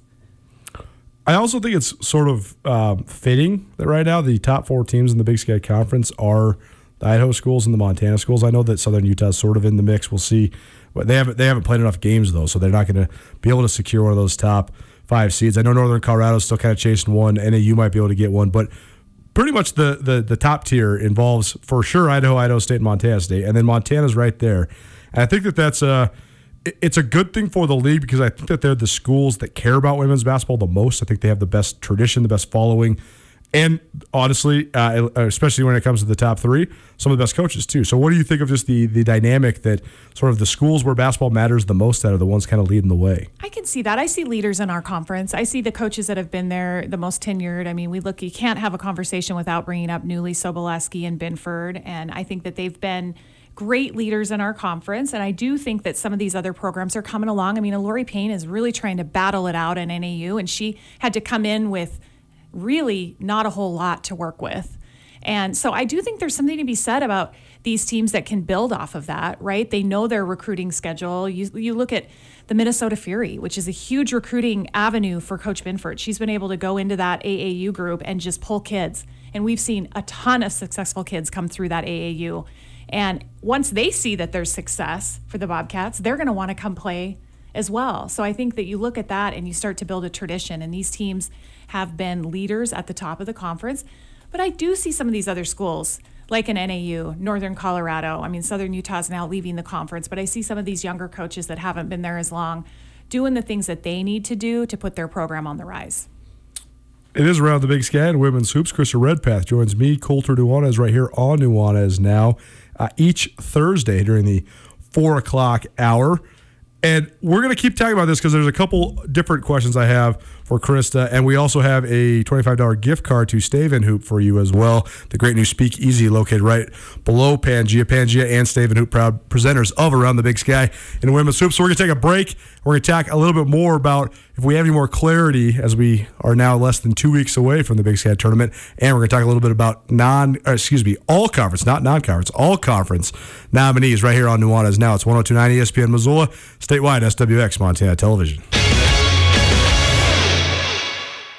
I also think it's sort of um, fitting that right now the top four teams in the Big Sky Conference are the Idaho schools and the Montana schools. I know that Southern Utah's sort of in the mix. We'll see, but they haven't they haven't played enough games though, so they're not going to be able to secure one of those top five seeds. I know Northern Colorado's still kind of chasing one. NAU might be able to get one, but pretty much the the the top tier involves for sure Idaho, Idaho State, Montana State, and then Montana's right there. And I think that that's uh, a it's a good thing for the league because I think that they're the schools that care about women's basketball the most. I think they have the best tradition, the best following, and honestly, uh, especially when it comes to the top three, some of the best coaches too. So, what do you think of just the the dynamic that sort of the schools where basketball matters the most out are the ones kind of leading the way? I can see that. I see leaders in our conference. I see the coaches that have been there the most tenured. I mean, we look, you can't have a conversation without bringing up Newlee, Sobolewski, and Binford. And I think that they've been great leaders in our conference. And I do think that some of these other programs are coming along. I mean, Loree Payne is really trying to battle it out in NAU, and she had to come in with really not a whole lot to work with. And so I do think there's something to be said about these teams that can build off of that, right? They know their recruiting schedule. You, you look at the Minnesota Fury, which is a huge recruiting avenue for Coach Binford. She's been able to go into that AAU group and just pull kids. And we've seen a ton of successful kids come through that AAU. And once they see that there's success for the Bobcats, they're going to want to come play as well. So I think that you look at that and you start to build a tradition. And these teams have been leaders at the top of the conference. But I do see some of these other schools, like an NAU, Northern Colorado. I mean, Southern Utah's now leaving the conference, but I see some of these younger coaches that haven't been there as long doing the things that they need to do to put their program on the rise. It is around the Big Sky and women's hoops. Krista Redpath joins me, Colter Nuanez, right here on Nuanez now, uh, each Thursday during the four o'clock hour. And we're going to keep talking about this because there's a couple different questions I have for Krista. And we also have a $25 gift card to Stave and Hoop for you as well. The great new Speakeasy located right below Pangea. Pangea and Stave and Hoop, proud presenters of Around the Big Sky in women's Hoop. So we're going to take a break. We're going to talk a little bit more about if we have any more clarity as we are now less than two weeks away from the Big Sky tournament. And we're going to talk a little bit about non, uh, excuse me, all conference, not non conference, all conference nominees right here on Nuanez Now. It's 1029 ESPN Missoula, statewide SWX Montana Television.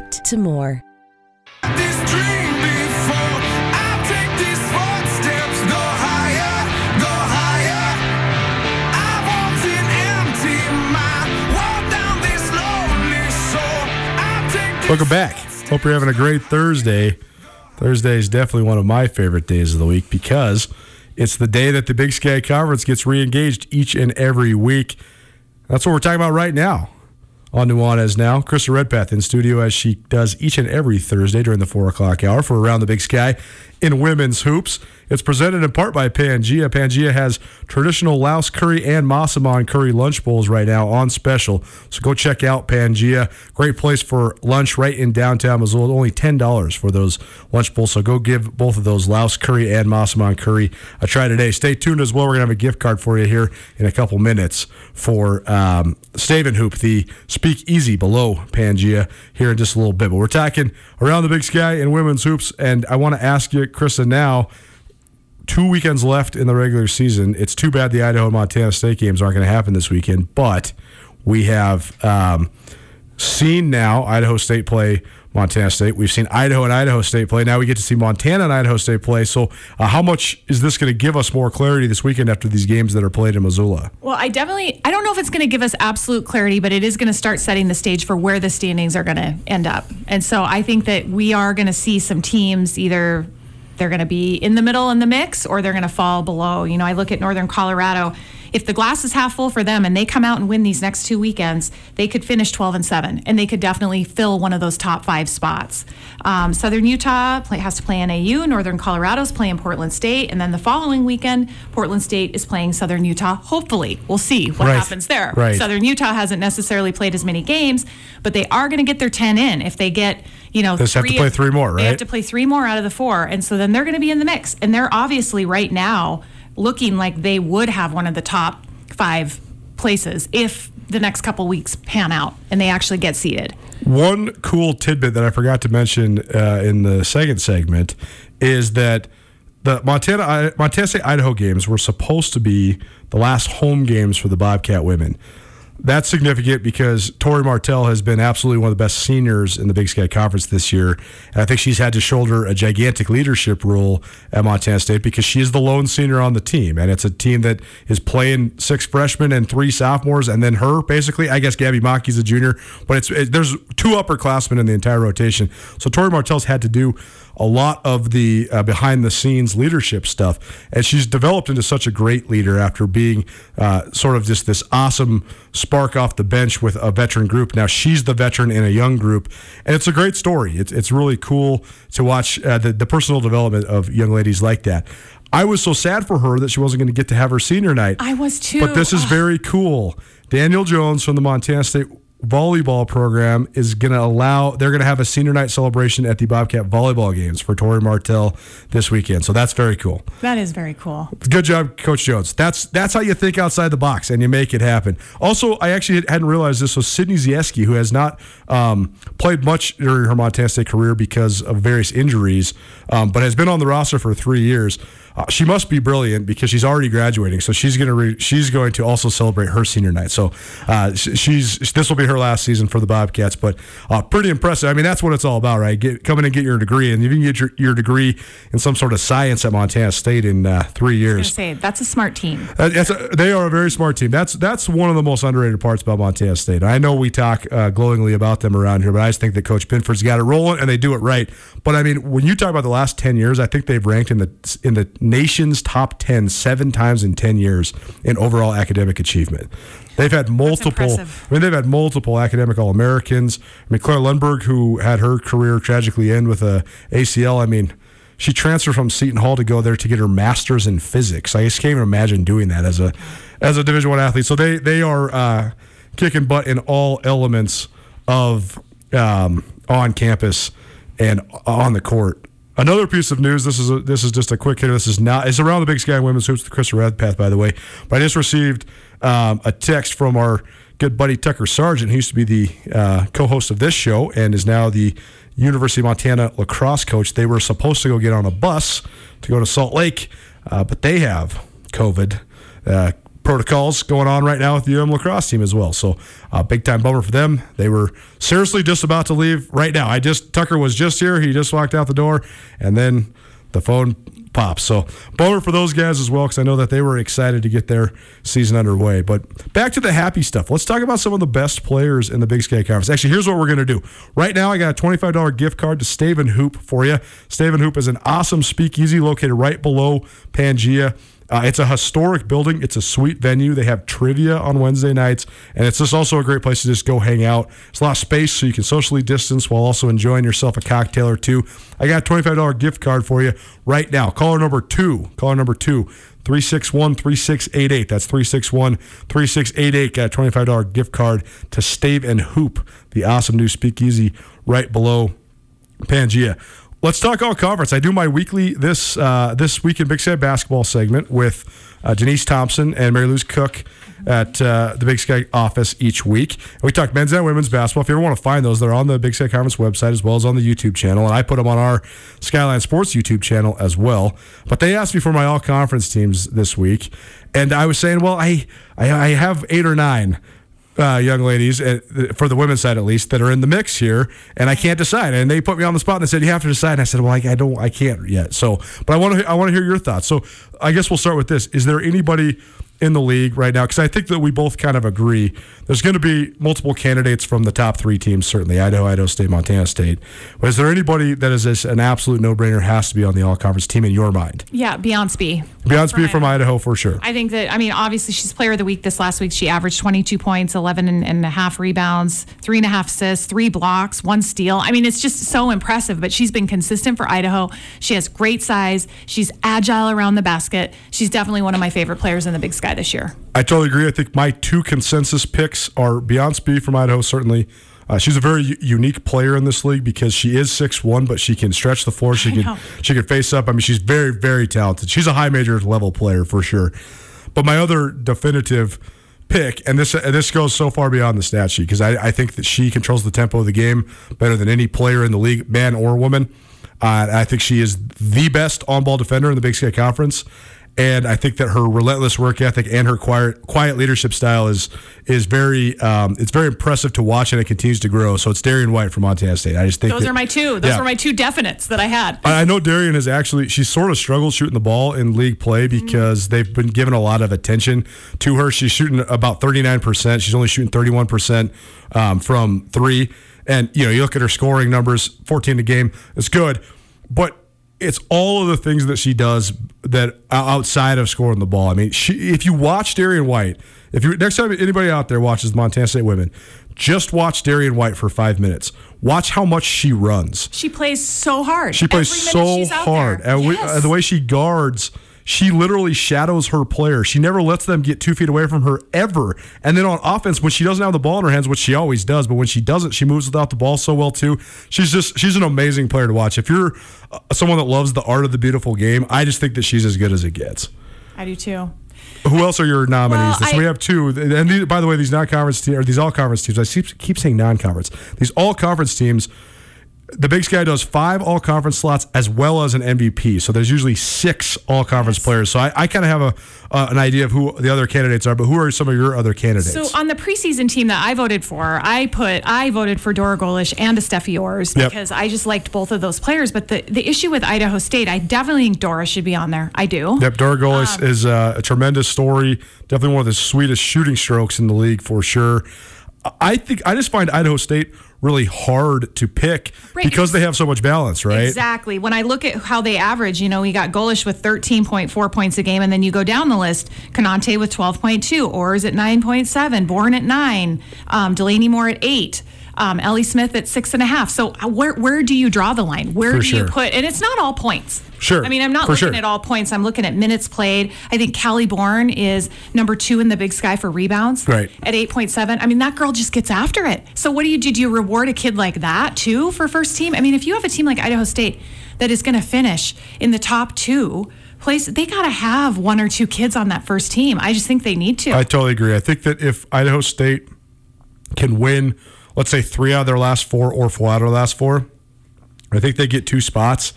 to more. this dream before I take these footsteps go higher, go higher. I want an empty mind, walk down this lonely shore. I take this Welcome back. Hope you're having a great Thursday. Thursday is definitely one of my favorite days of the week because it's the day that the Big Sky Conference gets re-engaged each and every week. That's what we're talking about right now on Nuanez Now. Krista Redpath in studio as she does each and every Thursday during the four o'clock hour for Around the Big Sky in women's hoops. It's presented in part by Pangea. Pangea has traditional Laos curry and Masaman curry lunch bowls right now on special. So go check out Pangea. Great place for lunch right in downtown Missoula. Only $10 for those lunch bowls. So go give both of those Laos curry and Masaman curry a try today. Stay tuned as well. We're going to have a gift card for you here in a couple minutes for um, Stave and Hoop, the Speak Easy below Pangea here in just a little bit. But we're talking around the big sky in women's hoops. And I want to ask you, Krista, now two weekends left in the regular season. It's too bad the Idaho and Montana State games aren't going to happen this weekend, but we have um, seen now Idaho State play Montana State. We've seen Idaho and Idaho State play. Now we get to see Montana and Idaho State play. So, uh, how much is this going to give us more clarity this weekend after these games that are played in Missoula? Well, I definitely, I don't know if it's going to give us absolute clarity, but it is going to start setting the stage for where the standings are going to end up. And so I think that we are going to see some teams either they're going to be in the middle in the mix or they're going to fall below. You know, I look at Northern Colorado. If the glass is half full for them and they come out and win these next two weekends, they could finish 12 and 7 and they could definitely fill one of those top five spots. Um, Southern Utah play, has to play NAU, Northern Colorado's playing Portland State, and then the following weekend, Portland State is playing Southern Utah. Hopefully, we'll see what Right. happens there. Right. Southern Utah hasn't necessarily played as many games, but they are going to get their 10 in if they get, you know, They have to play three more, right? They have to play three more out of the four. And so then they're going to be in the mix. And they're obviously right now looking like they would have one of the top five places if the next couple weeks pan out and they actually get seated. One cool tidbit that I forgot to mention uh, in the second segment is that the Montana Montana State Idaho games were supposed to be the last home games for the Bobcat women. That's significant because Tori Martell has been absolutely one of the best seniors in the Big Sky Conference this year. And I think she's had to shoulder a gigantic leadership role at Montana State because she is the lone senior on the team. And it's a team that is playing six freshmen and three sophomores, and then her, basically. I guess Gabby Mackey's a junior, but it's it, there's two upperclassmen in the entire rotation. So Tori Martell's had to do a lot of the uh, behind the scenes leadership stuff. And she's developed into such a great leader after being uh, sort of just this awesome spark off the bench with a veteran group. Now she's the veteran in a young group. And it's a great story. It's, it's really cool to watch uh, the, the personal development of young ladies like that. I was so sad for her that she wasn't going to get to have her senior night. I was too. But this is very cool. Daniel Jones from the Montana State volleyball program is going to allow they're going to have a senior night celebration at the Bobcat volleyball games for Tori Martell this weekend. So that's very cool. That is very cool. Good job, Coach Jones. That's that's how you think outside the box and you make it happen. Also, I actually hadn't realized this was Sydney Zieski, who has not um, played much during her Montana State career because of various injuries, um, but has been on the roster for three years. Uh, she must be brilliant because she's already graduating, so she's going to re- she's going to also celebrate her senior night. So uh, she's this will be her last season for the Bobcats, but uh, pretty impressive. I mean, that's what it's all about, right? Get come in and get your degree, and you can get your, your degree in some sort of science at Montana State in uh, three years. say that's a smart team. Uh, a, they are a very smart team. That's that's one of the most underrated parts about Montana State. I know we talk uh, glowingly about them around here, but I just think that Coach Binford's got it rolling and they do it right. But I mean, when you talk about the last ten years, I think they've ranked in the in the nation's top ten seven times in ten years in overall academic achievement. They've had multiple. I mean, they've had multiple academic All Americans. I mean, Claire Lundberg, who had her career tragically end with a ACL. I mean. She transferred from Seton Hall to go there to get her master's in physics. I just can't even imagine doing that as a as a Division One athlete. So they they are uh, kicking butt in all elements of um, on campus and on the court. Another piece of news. This is a, this is just a quick hit. This is not. It's around the Big Sky Women's Hoops with Chris Redpath, by the way. But I just received um, a text from our good buddy Tucker Sargent, who used to be the uh, co-host of this show and is now the University of Montana lacrosse coach. They were supposed to go get on a bus to go to Salt Lake, uh, but they have COVID. Uh, protocols going on right now with the UM lacrosse team as well. So, uh, big time bummer for them. They were seriously just about to leave right now. I just Tucker was just here. He just walked out the door, and then the phone pops. So, bummer for those guys as well because I know that they were excited to get their season underway. But back to the happy stuff. Let's talk about some of the best players in the Big Sky Conference. Actually, here's what we're going to do. Right now, I got a twenty-five dollar gift card to Stave and Hoop for you. Stave and Hoop is an awesome speakeasy located right below Pangea. Uh, it's a historic building. It's a sweet venue. They have trivia on Wednesday nights, and it's just also a great place to just go hang out. It's a lot of space, so you can socially distance while also enjoying yourself a cocktail or two. I got a twenty-five dollar gift card for you right now. Caller number two. Caller number two. 361 3688. That's 361 3688. Got a $25 gift card to Stave and Hoop, the awesome new speakeasy right below Pangea. Let's talk all conference. I do my weekly this uh, this week in Big Sky basketball segment with uh, Denise Thompson and Mary Louise Cook at uh, the Big Sky office each week. And we talk men's and women's basketball. If you ever want to find those, they're on the Big Sky Conference website as well as on the YouTube channel. And I put them on our Skyline Sports YouTube channel as well. But they asked me for my all conference teams this week, and I was saying, well, I I, I have eight or nine uh, young ladies, uh, for the women's side at least, that are in the mix here, and I can't decide. And they put me on the spot and they said you have to decide. And I said, well, I, I don't, I can't yet. So, but I want to, I want to hear your thoughts. So, I guess we'll start with this: Is there anybody in the league right now? Because I think that we both kind of agree there's going to be multiple candidates from the top three teams, certainly Idaho, Idaho State, Montana State. But is there anybody that is this, an absolute no-brainer has to be on the all-conference team in your mind? Yeah, Beyonce Beyonce Speed from Idaho for sure. I think that, I mean, obviously she's player of the week this last week. She averaged 22 points, 11 and, and a half rebounds, three and a half assists, three blocks, one steal. I mean, it's just so impressive, but she's been consistent for Idaho. She has great size. She's agile around the basket. She's definitely one of my favorite players in the big sky this year. I totally agree. I think my two consensus picks are Beyonce Speed from Idaho, certainly. Uh, she's a very u- unique player in this league because she is six one, but she can stretch the floor. She I can know. she can face up. I mean, she's very very talented. She's a high major level player for sure. But my other definitive pick, and this and this goes so far beyond the stat sheet because I, I think that she controls the tempo of the game better than any player in the league, man or woman. Uh, I think she is the best on ball defender in the Big Sky Conference. And I think that her relentless work ethic and her quiet, quiet leadership style is is very um, it's very impressive to watch, and it continues to grow. So it's Darian White from Montana State. I just think Those that- are my two. Those Yeah. were my two definites that I had. I I know Darian has actually she's sort of struggled shooting the ball in league play because they've been giving a lot of attention to her. She's shooting about 39%. She's only shooting 31% um, from three. And you know, you look at her scoring numbers, 14 a game. It's good, but it's all of the things that she does that outside of scoring the ball. I mean, she, if you watch Darian White, if you next time anybody out there watches Montana State women, just watch Darian White for five minutes. Watch how much she runs. She plays so hard. She plays so hard, and we, uh, the way she guards, she literally shadows her player. She never lets them get two feet away from her ever. And then on offense, when she doesn't have the ball in her hands, which she always does, but when she doesn't, she moves without the ball so well too. She's just she's an amazing player to watch. If you're uh, someone that loves the art of the beautiful game, I just think that she's as good as it gets. I do too. Who else are your nominees? Well, so we have two. And these, by the way, these non-conference teams, or these all-conference teams. I keep, keep saying non-conference. These all-conference teams. The Big Sky does five all-conference slots as well as an MVP. So there's usually six all-conference players. So I, I kind of have a uh, an idea of who the other candidates are. But who are some of your other candidates? So on the preseason team that I voted for, I put I voted for Dora Goles and Steffi Orrs Yep. because I just liked both of those players. But the, the issue with Idaho State, I definitely think Dora should be on there. I do. Yep, Dora Goles Um, is uh, a tremendous story. Definitely one of the sweetest shooting strokes in the league for sure. I think I just find Idaho State really hard to pick Right, because they have so much balance, right? Exactly. When I look at how they average, you know, we got Goles with 13.4 points a game, and then you go down the list, Konate with 12.2, Orrs at 9.7, Bourne at 9, um, Delaney Moore at 8. Um, Ellie Smith at six and a half. So uh, where where do you draw the line? Where For do you put? And it's not all points. Sure, I mean, I'm not for looking sure. at all points. I'm looking at minutes played. I think Callie Bourne is number two in the Big Sky for rebounds. Right. At 8.7. I mean, that girl just gets after it. So what do you do? Do you reward a kid like that too for first team? I mean, if you have a team like Idaho State that is going to finish in the top two place, they got to have one or two kids on that first team. I just think they need to. I totally agree. I think that if Idaho State can win, let's say three out of their last four or four out of their last four, I think they get two spots.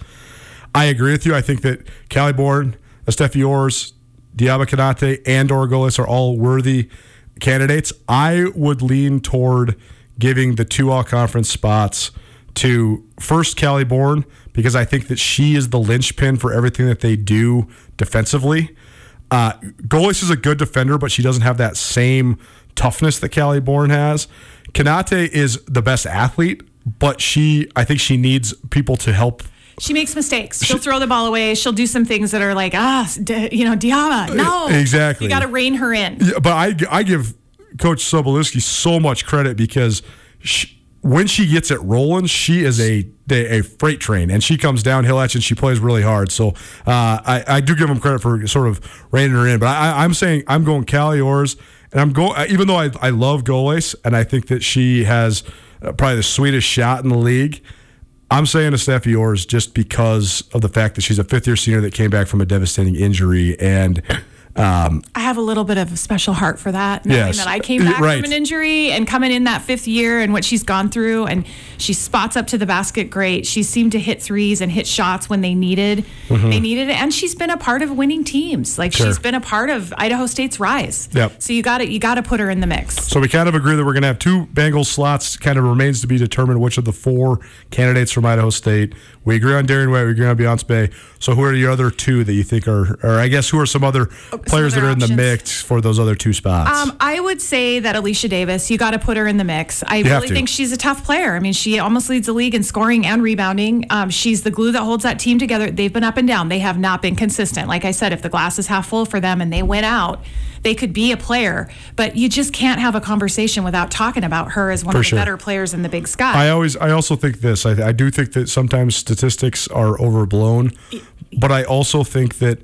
I agree with you. I think that Callie Bourne, Steffi Orrs, Diaba Konate, and Orgolis are all worthy candidates. I would lean toward giving the two all conference spots to first Callie Bourne because I think that she is the linchpin for everything that they do defensively. Uh, Goles is a good defender, but she doesn't have that same toughness that Callie Bourne has. Konate is the best athlete, but she, I think she needs people to help She makes mistakes. She'll throw the ball away. She'll do some things that are like, ah, d- you know, Diama. No. Exactly. You got to rein her in. Yeah, but I, I give Coach Sobolewski so much credit because she, when she gets it rolling, she is a a freight train, and she comes downhill at you and she plays really hard. So uh, I, I do give him credit for sort of reining her in. But I, I'm saying I'm going Callie Orrs, and I'm going even though I, I love Goles, and I think that she has uh, probably the sweetest shot in the league. I'm saying to Steffi Orrs just because of the fact that she's a fifth year senior that came back from a devastating injury and. Um, I have a little bit of a special heart for that, Yes. that I came back Right. from an injury and coming in that fifth year and what she's gone through, and she spots up to the basket great. She seemed to hit threes and hit shots when they needed they needed it, and she's been a part of winning teams. Like Mm-hmm. Sure. she's been a part of Idaho State's rise. Yep. So you got to you got to put her in the mix. So we kind of agree that we're going to have two Bengals slots. Kind of remains to be determined which of the four candidates from Idaho State. We agree on Darian White. We agree on Beyonce Bea. So who are the other two that you think are, or I guess who are some other players that are in the mix for those other two spots? Um, I would say that Alicia Davis, you got to put her in the mix. I have really think she's a tough player. I mean, she almost leads the league in scoring and rebounding. Um, she's the glue that holds that team together. They've been up and down. They have not been consistent. Like I said, if the glass is half full for them and they went out, they could be a player. But you just can't have a conversation without talking about her as one For of sure. the better players in the Big Sky. I always, I also think this. I, I do think that sometimes statistics are overblown, but I also think that,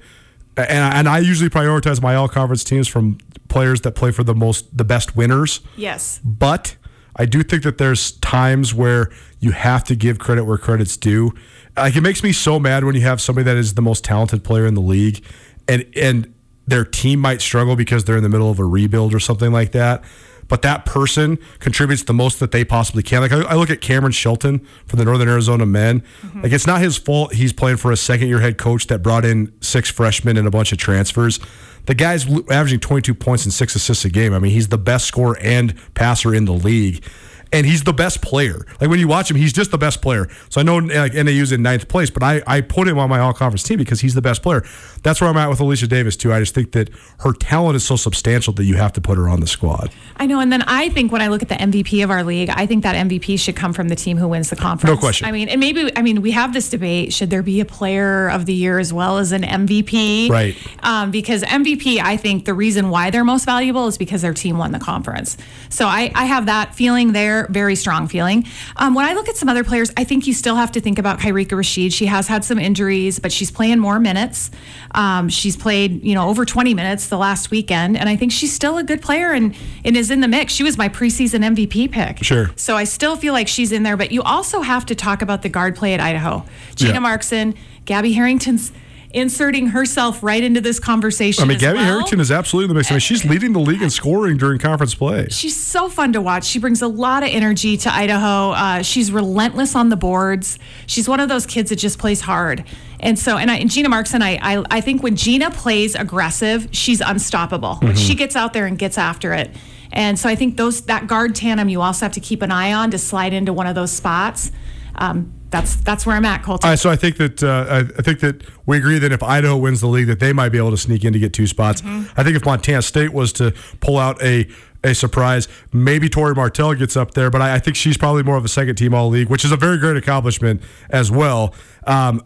and I, and I usually prioritize my all conference teams from players that play for the most, the best winners. yes. But I do think that there's times where you have to give credit where credit's due. Like it makes me so mad when you have somebody that is the most talented player in the league, and and their team might struggle because they're in the middle of a rebuild or something like that. But that person contributes the most that they possibly can. Like I, I look at Cameron Shelton for the Northern Arizona men. Mm-hmm. Like it's not his fault he's playing for a second year head coach that brought in six freshmen and a bunch of transfers. The guy's averaging 22 points and six assists a game. I mean, he's the best scorer and passer in the league. And he's the best player. Like when you watch him, he's just the best player. So I know like NAU's in ninth place, but I, I put him on my all conference team because he's the best player. That's where I'm at with Alicia Davis too. I just think that her talent is so substantial that you have to put her on the squad. I know, and then I think when I look at the MVP of our league, I think that MVP should come from the team who wins the conference. No question. I mean, and maybe I mean we have this debate: should there be a Player of the Year as well as an MVP? Right. Um, because MVP, I think the reason why they're most valuable is because their team won the conference. So I, I have that feeling there, very strong feeling. Um, when I look at some other players, I think you still have to think about Kyrika Rashid. She has had some injuries, but she's playing more minutes. Um, she's played, you know, over 20 minutes the last weekend, and I think she's still a good player and, and is in the mix. She was my preseason MVP pick. Sure. So I still feel like she's in there, but you also have to talk about the guard play at Idaho. Gina Yeah. Marxen, Gabby Harrington's inserting herself right into this conversation. I mean, Gabby well. Harrington is absolutely the mix. I mean, she's leading the league in scoring during conference play. She's so fun to watch. She brings a lot of energy to Idaho. Uh, she's relentless on the boards. She's one of those kids that just plays hard. And so, and, I, and Gina Marxen, I, I, I think when Gina plays aggressive, she's unstoppable. When she gets out there and gets after it. And so I think those that guard tandem you also have to keep an eye on to slide into one of those spots. Um, that's that's where I'm at, Colton. Right, so I think that uh, I, think that we agree that if Idaho wins the league, that they might be able to sneak in to get two spots. I think if Montana State was to pull out a a surprise, maybe Tori Martell gets up there, but I, I think she's probably more of a second team all league, which is a very great accomplishment as well. Um,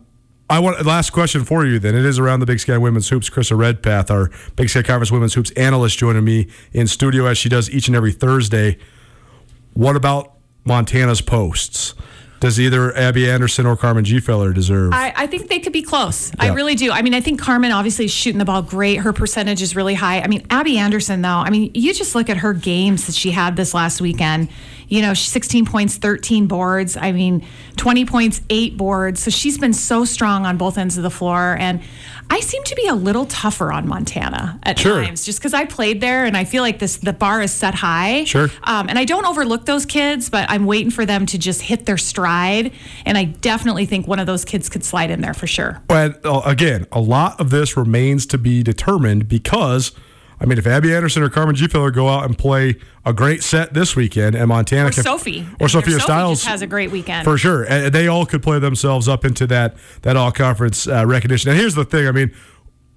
I want last question for you. Then it is around the Big Sky Women's Hoops. Krista Redpath, our Big Sky Conference Women's Hoops analyst, joining me in studio as she does each and every Thursday. What about Montana's posts? Does either Abby Anderson or Carmen Gfeller deserve? I, I think they could be close. I really do. I mean, I think Carmen obviously is shooting the ball great. Her percentage is really high. I mean, Abby Anderson, though, I mean, you just look at her games that she had this last weekend. You know, 16 points, 13 boards. I mean, 20 points, eight boards. So she's been so strong on both ends of the floor. And I seem to be a little tougher on Montana at Sure. times, just because I played there and I feel like this the bar is set high. Sure. Um, and I don't overlook those kids, but I'm waiting for them to just hit their stride. And I definitely think one of those kids could slide in there for sure. But uh, again, a lot of this remains to be determined because, I mean, if Abby Anderson or Carmen Gfeller go out and play a great set this weekend, and Montana Or can- Sophie. or Sophia Sophie Stiles just has a great weekend. for sure, and they all could play themselves up into that that all conference uh, recognition. And here's the thing, I mean.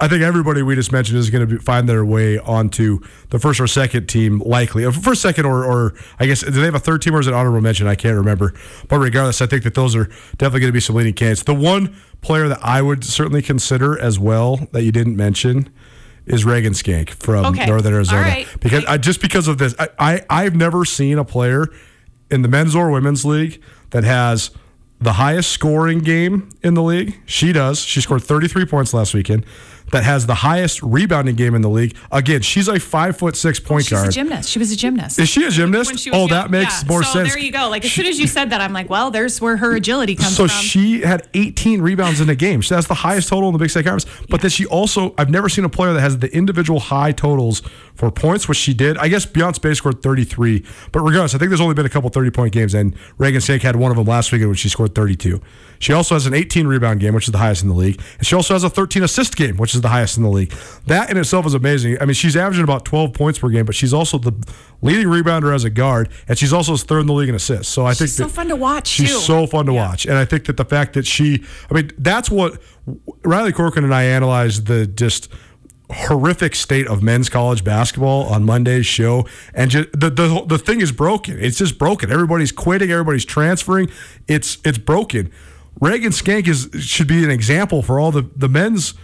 I think everybody we just mentioned is going to find their way onto the first or second team, likely. Uh, First, second, or, or I guess, do they have a third team or is it honorable mention? I can't remember. But regardless, I think that those are definitely going to be some leading candidates. The one player that I would certainly consider as well that you didn't mention is Reagan Schenck from Okay. Northern Arizona. Right. Because I, just because of this, I, I, I've never seen a player in the men's or women's league that has the highest scoring game in the league. She does. She scored 33 points last weekend. That has the highest rebounding game in the league. Again, she's a five foot six point guard. She's a gymnast. She was a gymnast. Is she a gymnast? She oh, young. that makes Yeah. more so sense. there you go. Like as soon as you said that, I'm like, well, there's where her agility comes So from. So she had 18 rebounds in a game. So that's the highest total in the Big Sky Conference. But then she also, I've never seen a player that has the individual high totals for points, which she did. I guess Beyonce Bea scored 33. But regardless, I think there's only been a couple 30 point games, and Reagan Schenck had one of them last weekend when she scored 32. She also has an 18 rebound game, which is the highest in the league. And she also has a 13 assist game, which is the highest in the league. That in itself is amazing. I mean, she's averaging about 12 points per game, but she's also the leading rebounder as a guard, and she's also third in the league in assists. So I think She's so fun to watch, She's too. so fun to watch. And I think that the fact that she, I mean, that's what Riley Corcoran and I analyzed the just horrific state of men's college basketball on Monday's show. And just, the, the, the thing is broken. It's just broken. Everybody's quitting, everybody's transferring. It's, it's broken. Reagan Schenck is, should be an example for all the, the men's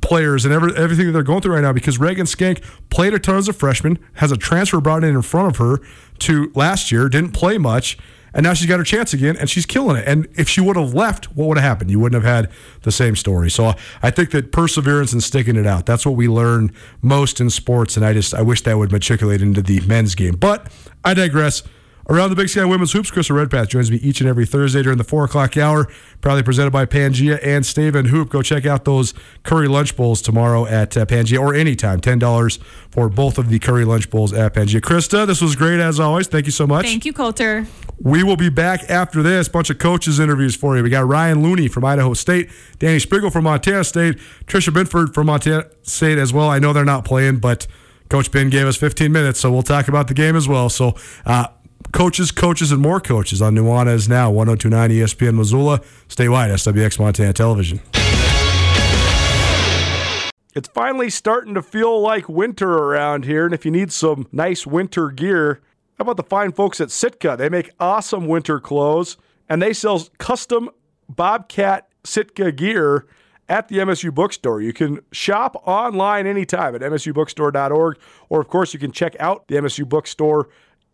players and every, everything that they're going through right now because Reagan Schenck played a ton as a freshman, has a transfer brought in in front of her to last year, didn't play much, and now she's got her chance again and she's killing it. And if she would have left, what would have happened? You wouldn't have had the same story. So I- think that perseverance and sticking it out, that's what we learn most in sports. And I just, I wish that would matriculate into the men's game. But I digress. Around the Big Sky Women's Hoops, Krista Redpath joins me each and every Thursday during the 4 o'clock hour. Proudly presented by Pangea and Stave and Hoop. Go check out those Curry Lunch Bowls tomorrow at uh, Pangea or anytime. $10 for both of the Curry Lunch Bowls at Pangea. Krista, this was great as always. Thank you so much. Thank you, Colter. We will be back after this. Bunch of coaches interviews for you. We got Ryan Looney from Idaho State, Danny Sprinkle from Montana State, Tricia Binford from Montana State as well. I know they're not playing, but Coach Ben gave us 15 minutes, so we'll talk about the game as well. So, uh, coaches, coaches, and more coaches on Nuanez now 1029 ESPN Missoula, statewide SWX Montana Television. It's finally starting to feel like winter around here, and if you need some nice winter gear, how about the fine folks at Sitka? They make awesome winter clothes, and they sell custom Bobcat Sitka gear at the MSU bookstore. You can shop online anytime at msubookstore.org, or of course, you can check out the MSU bookstore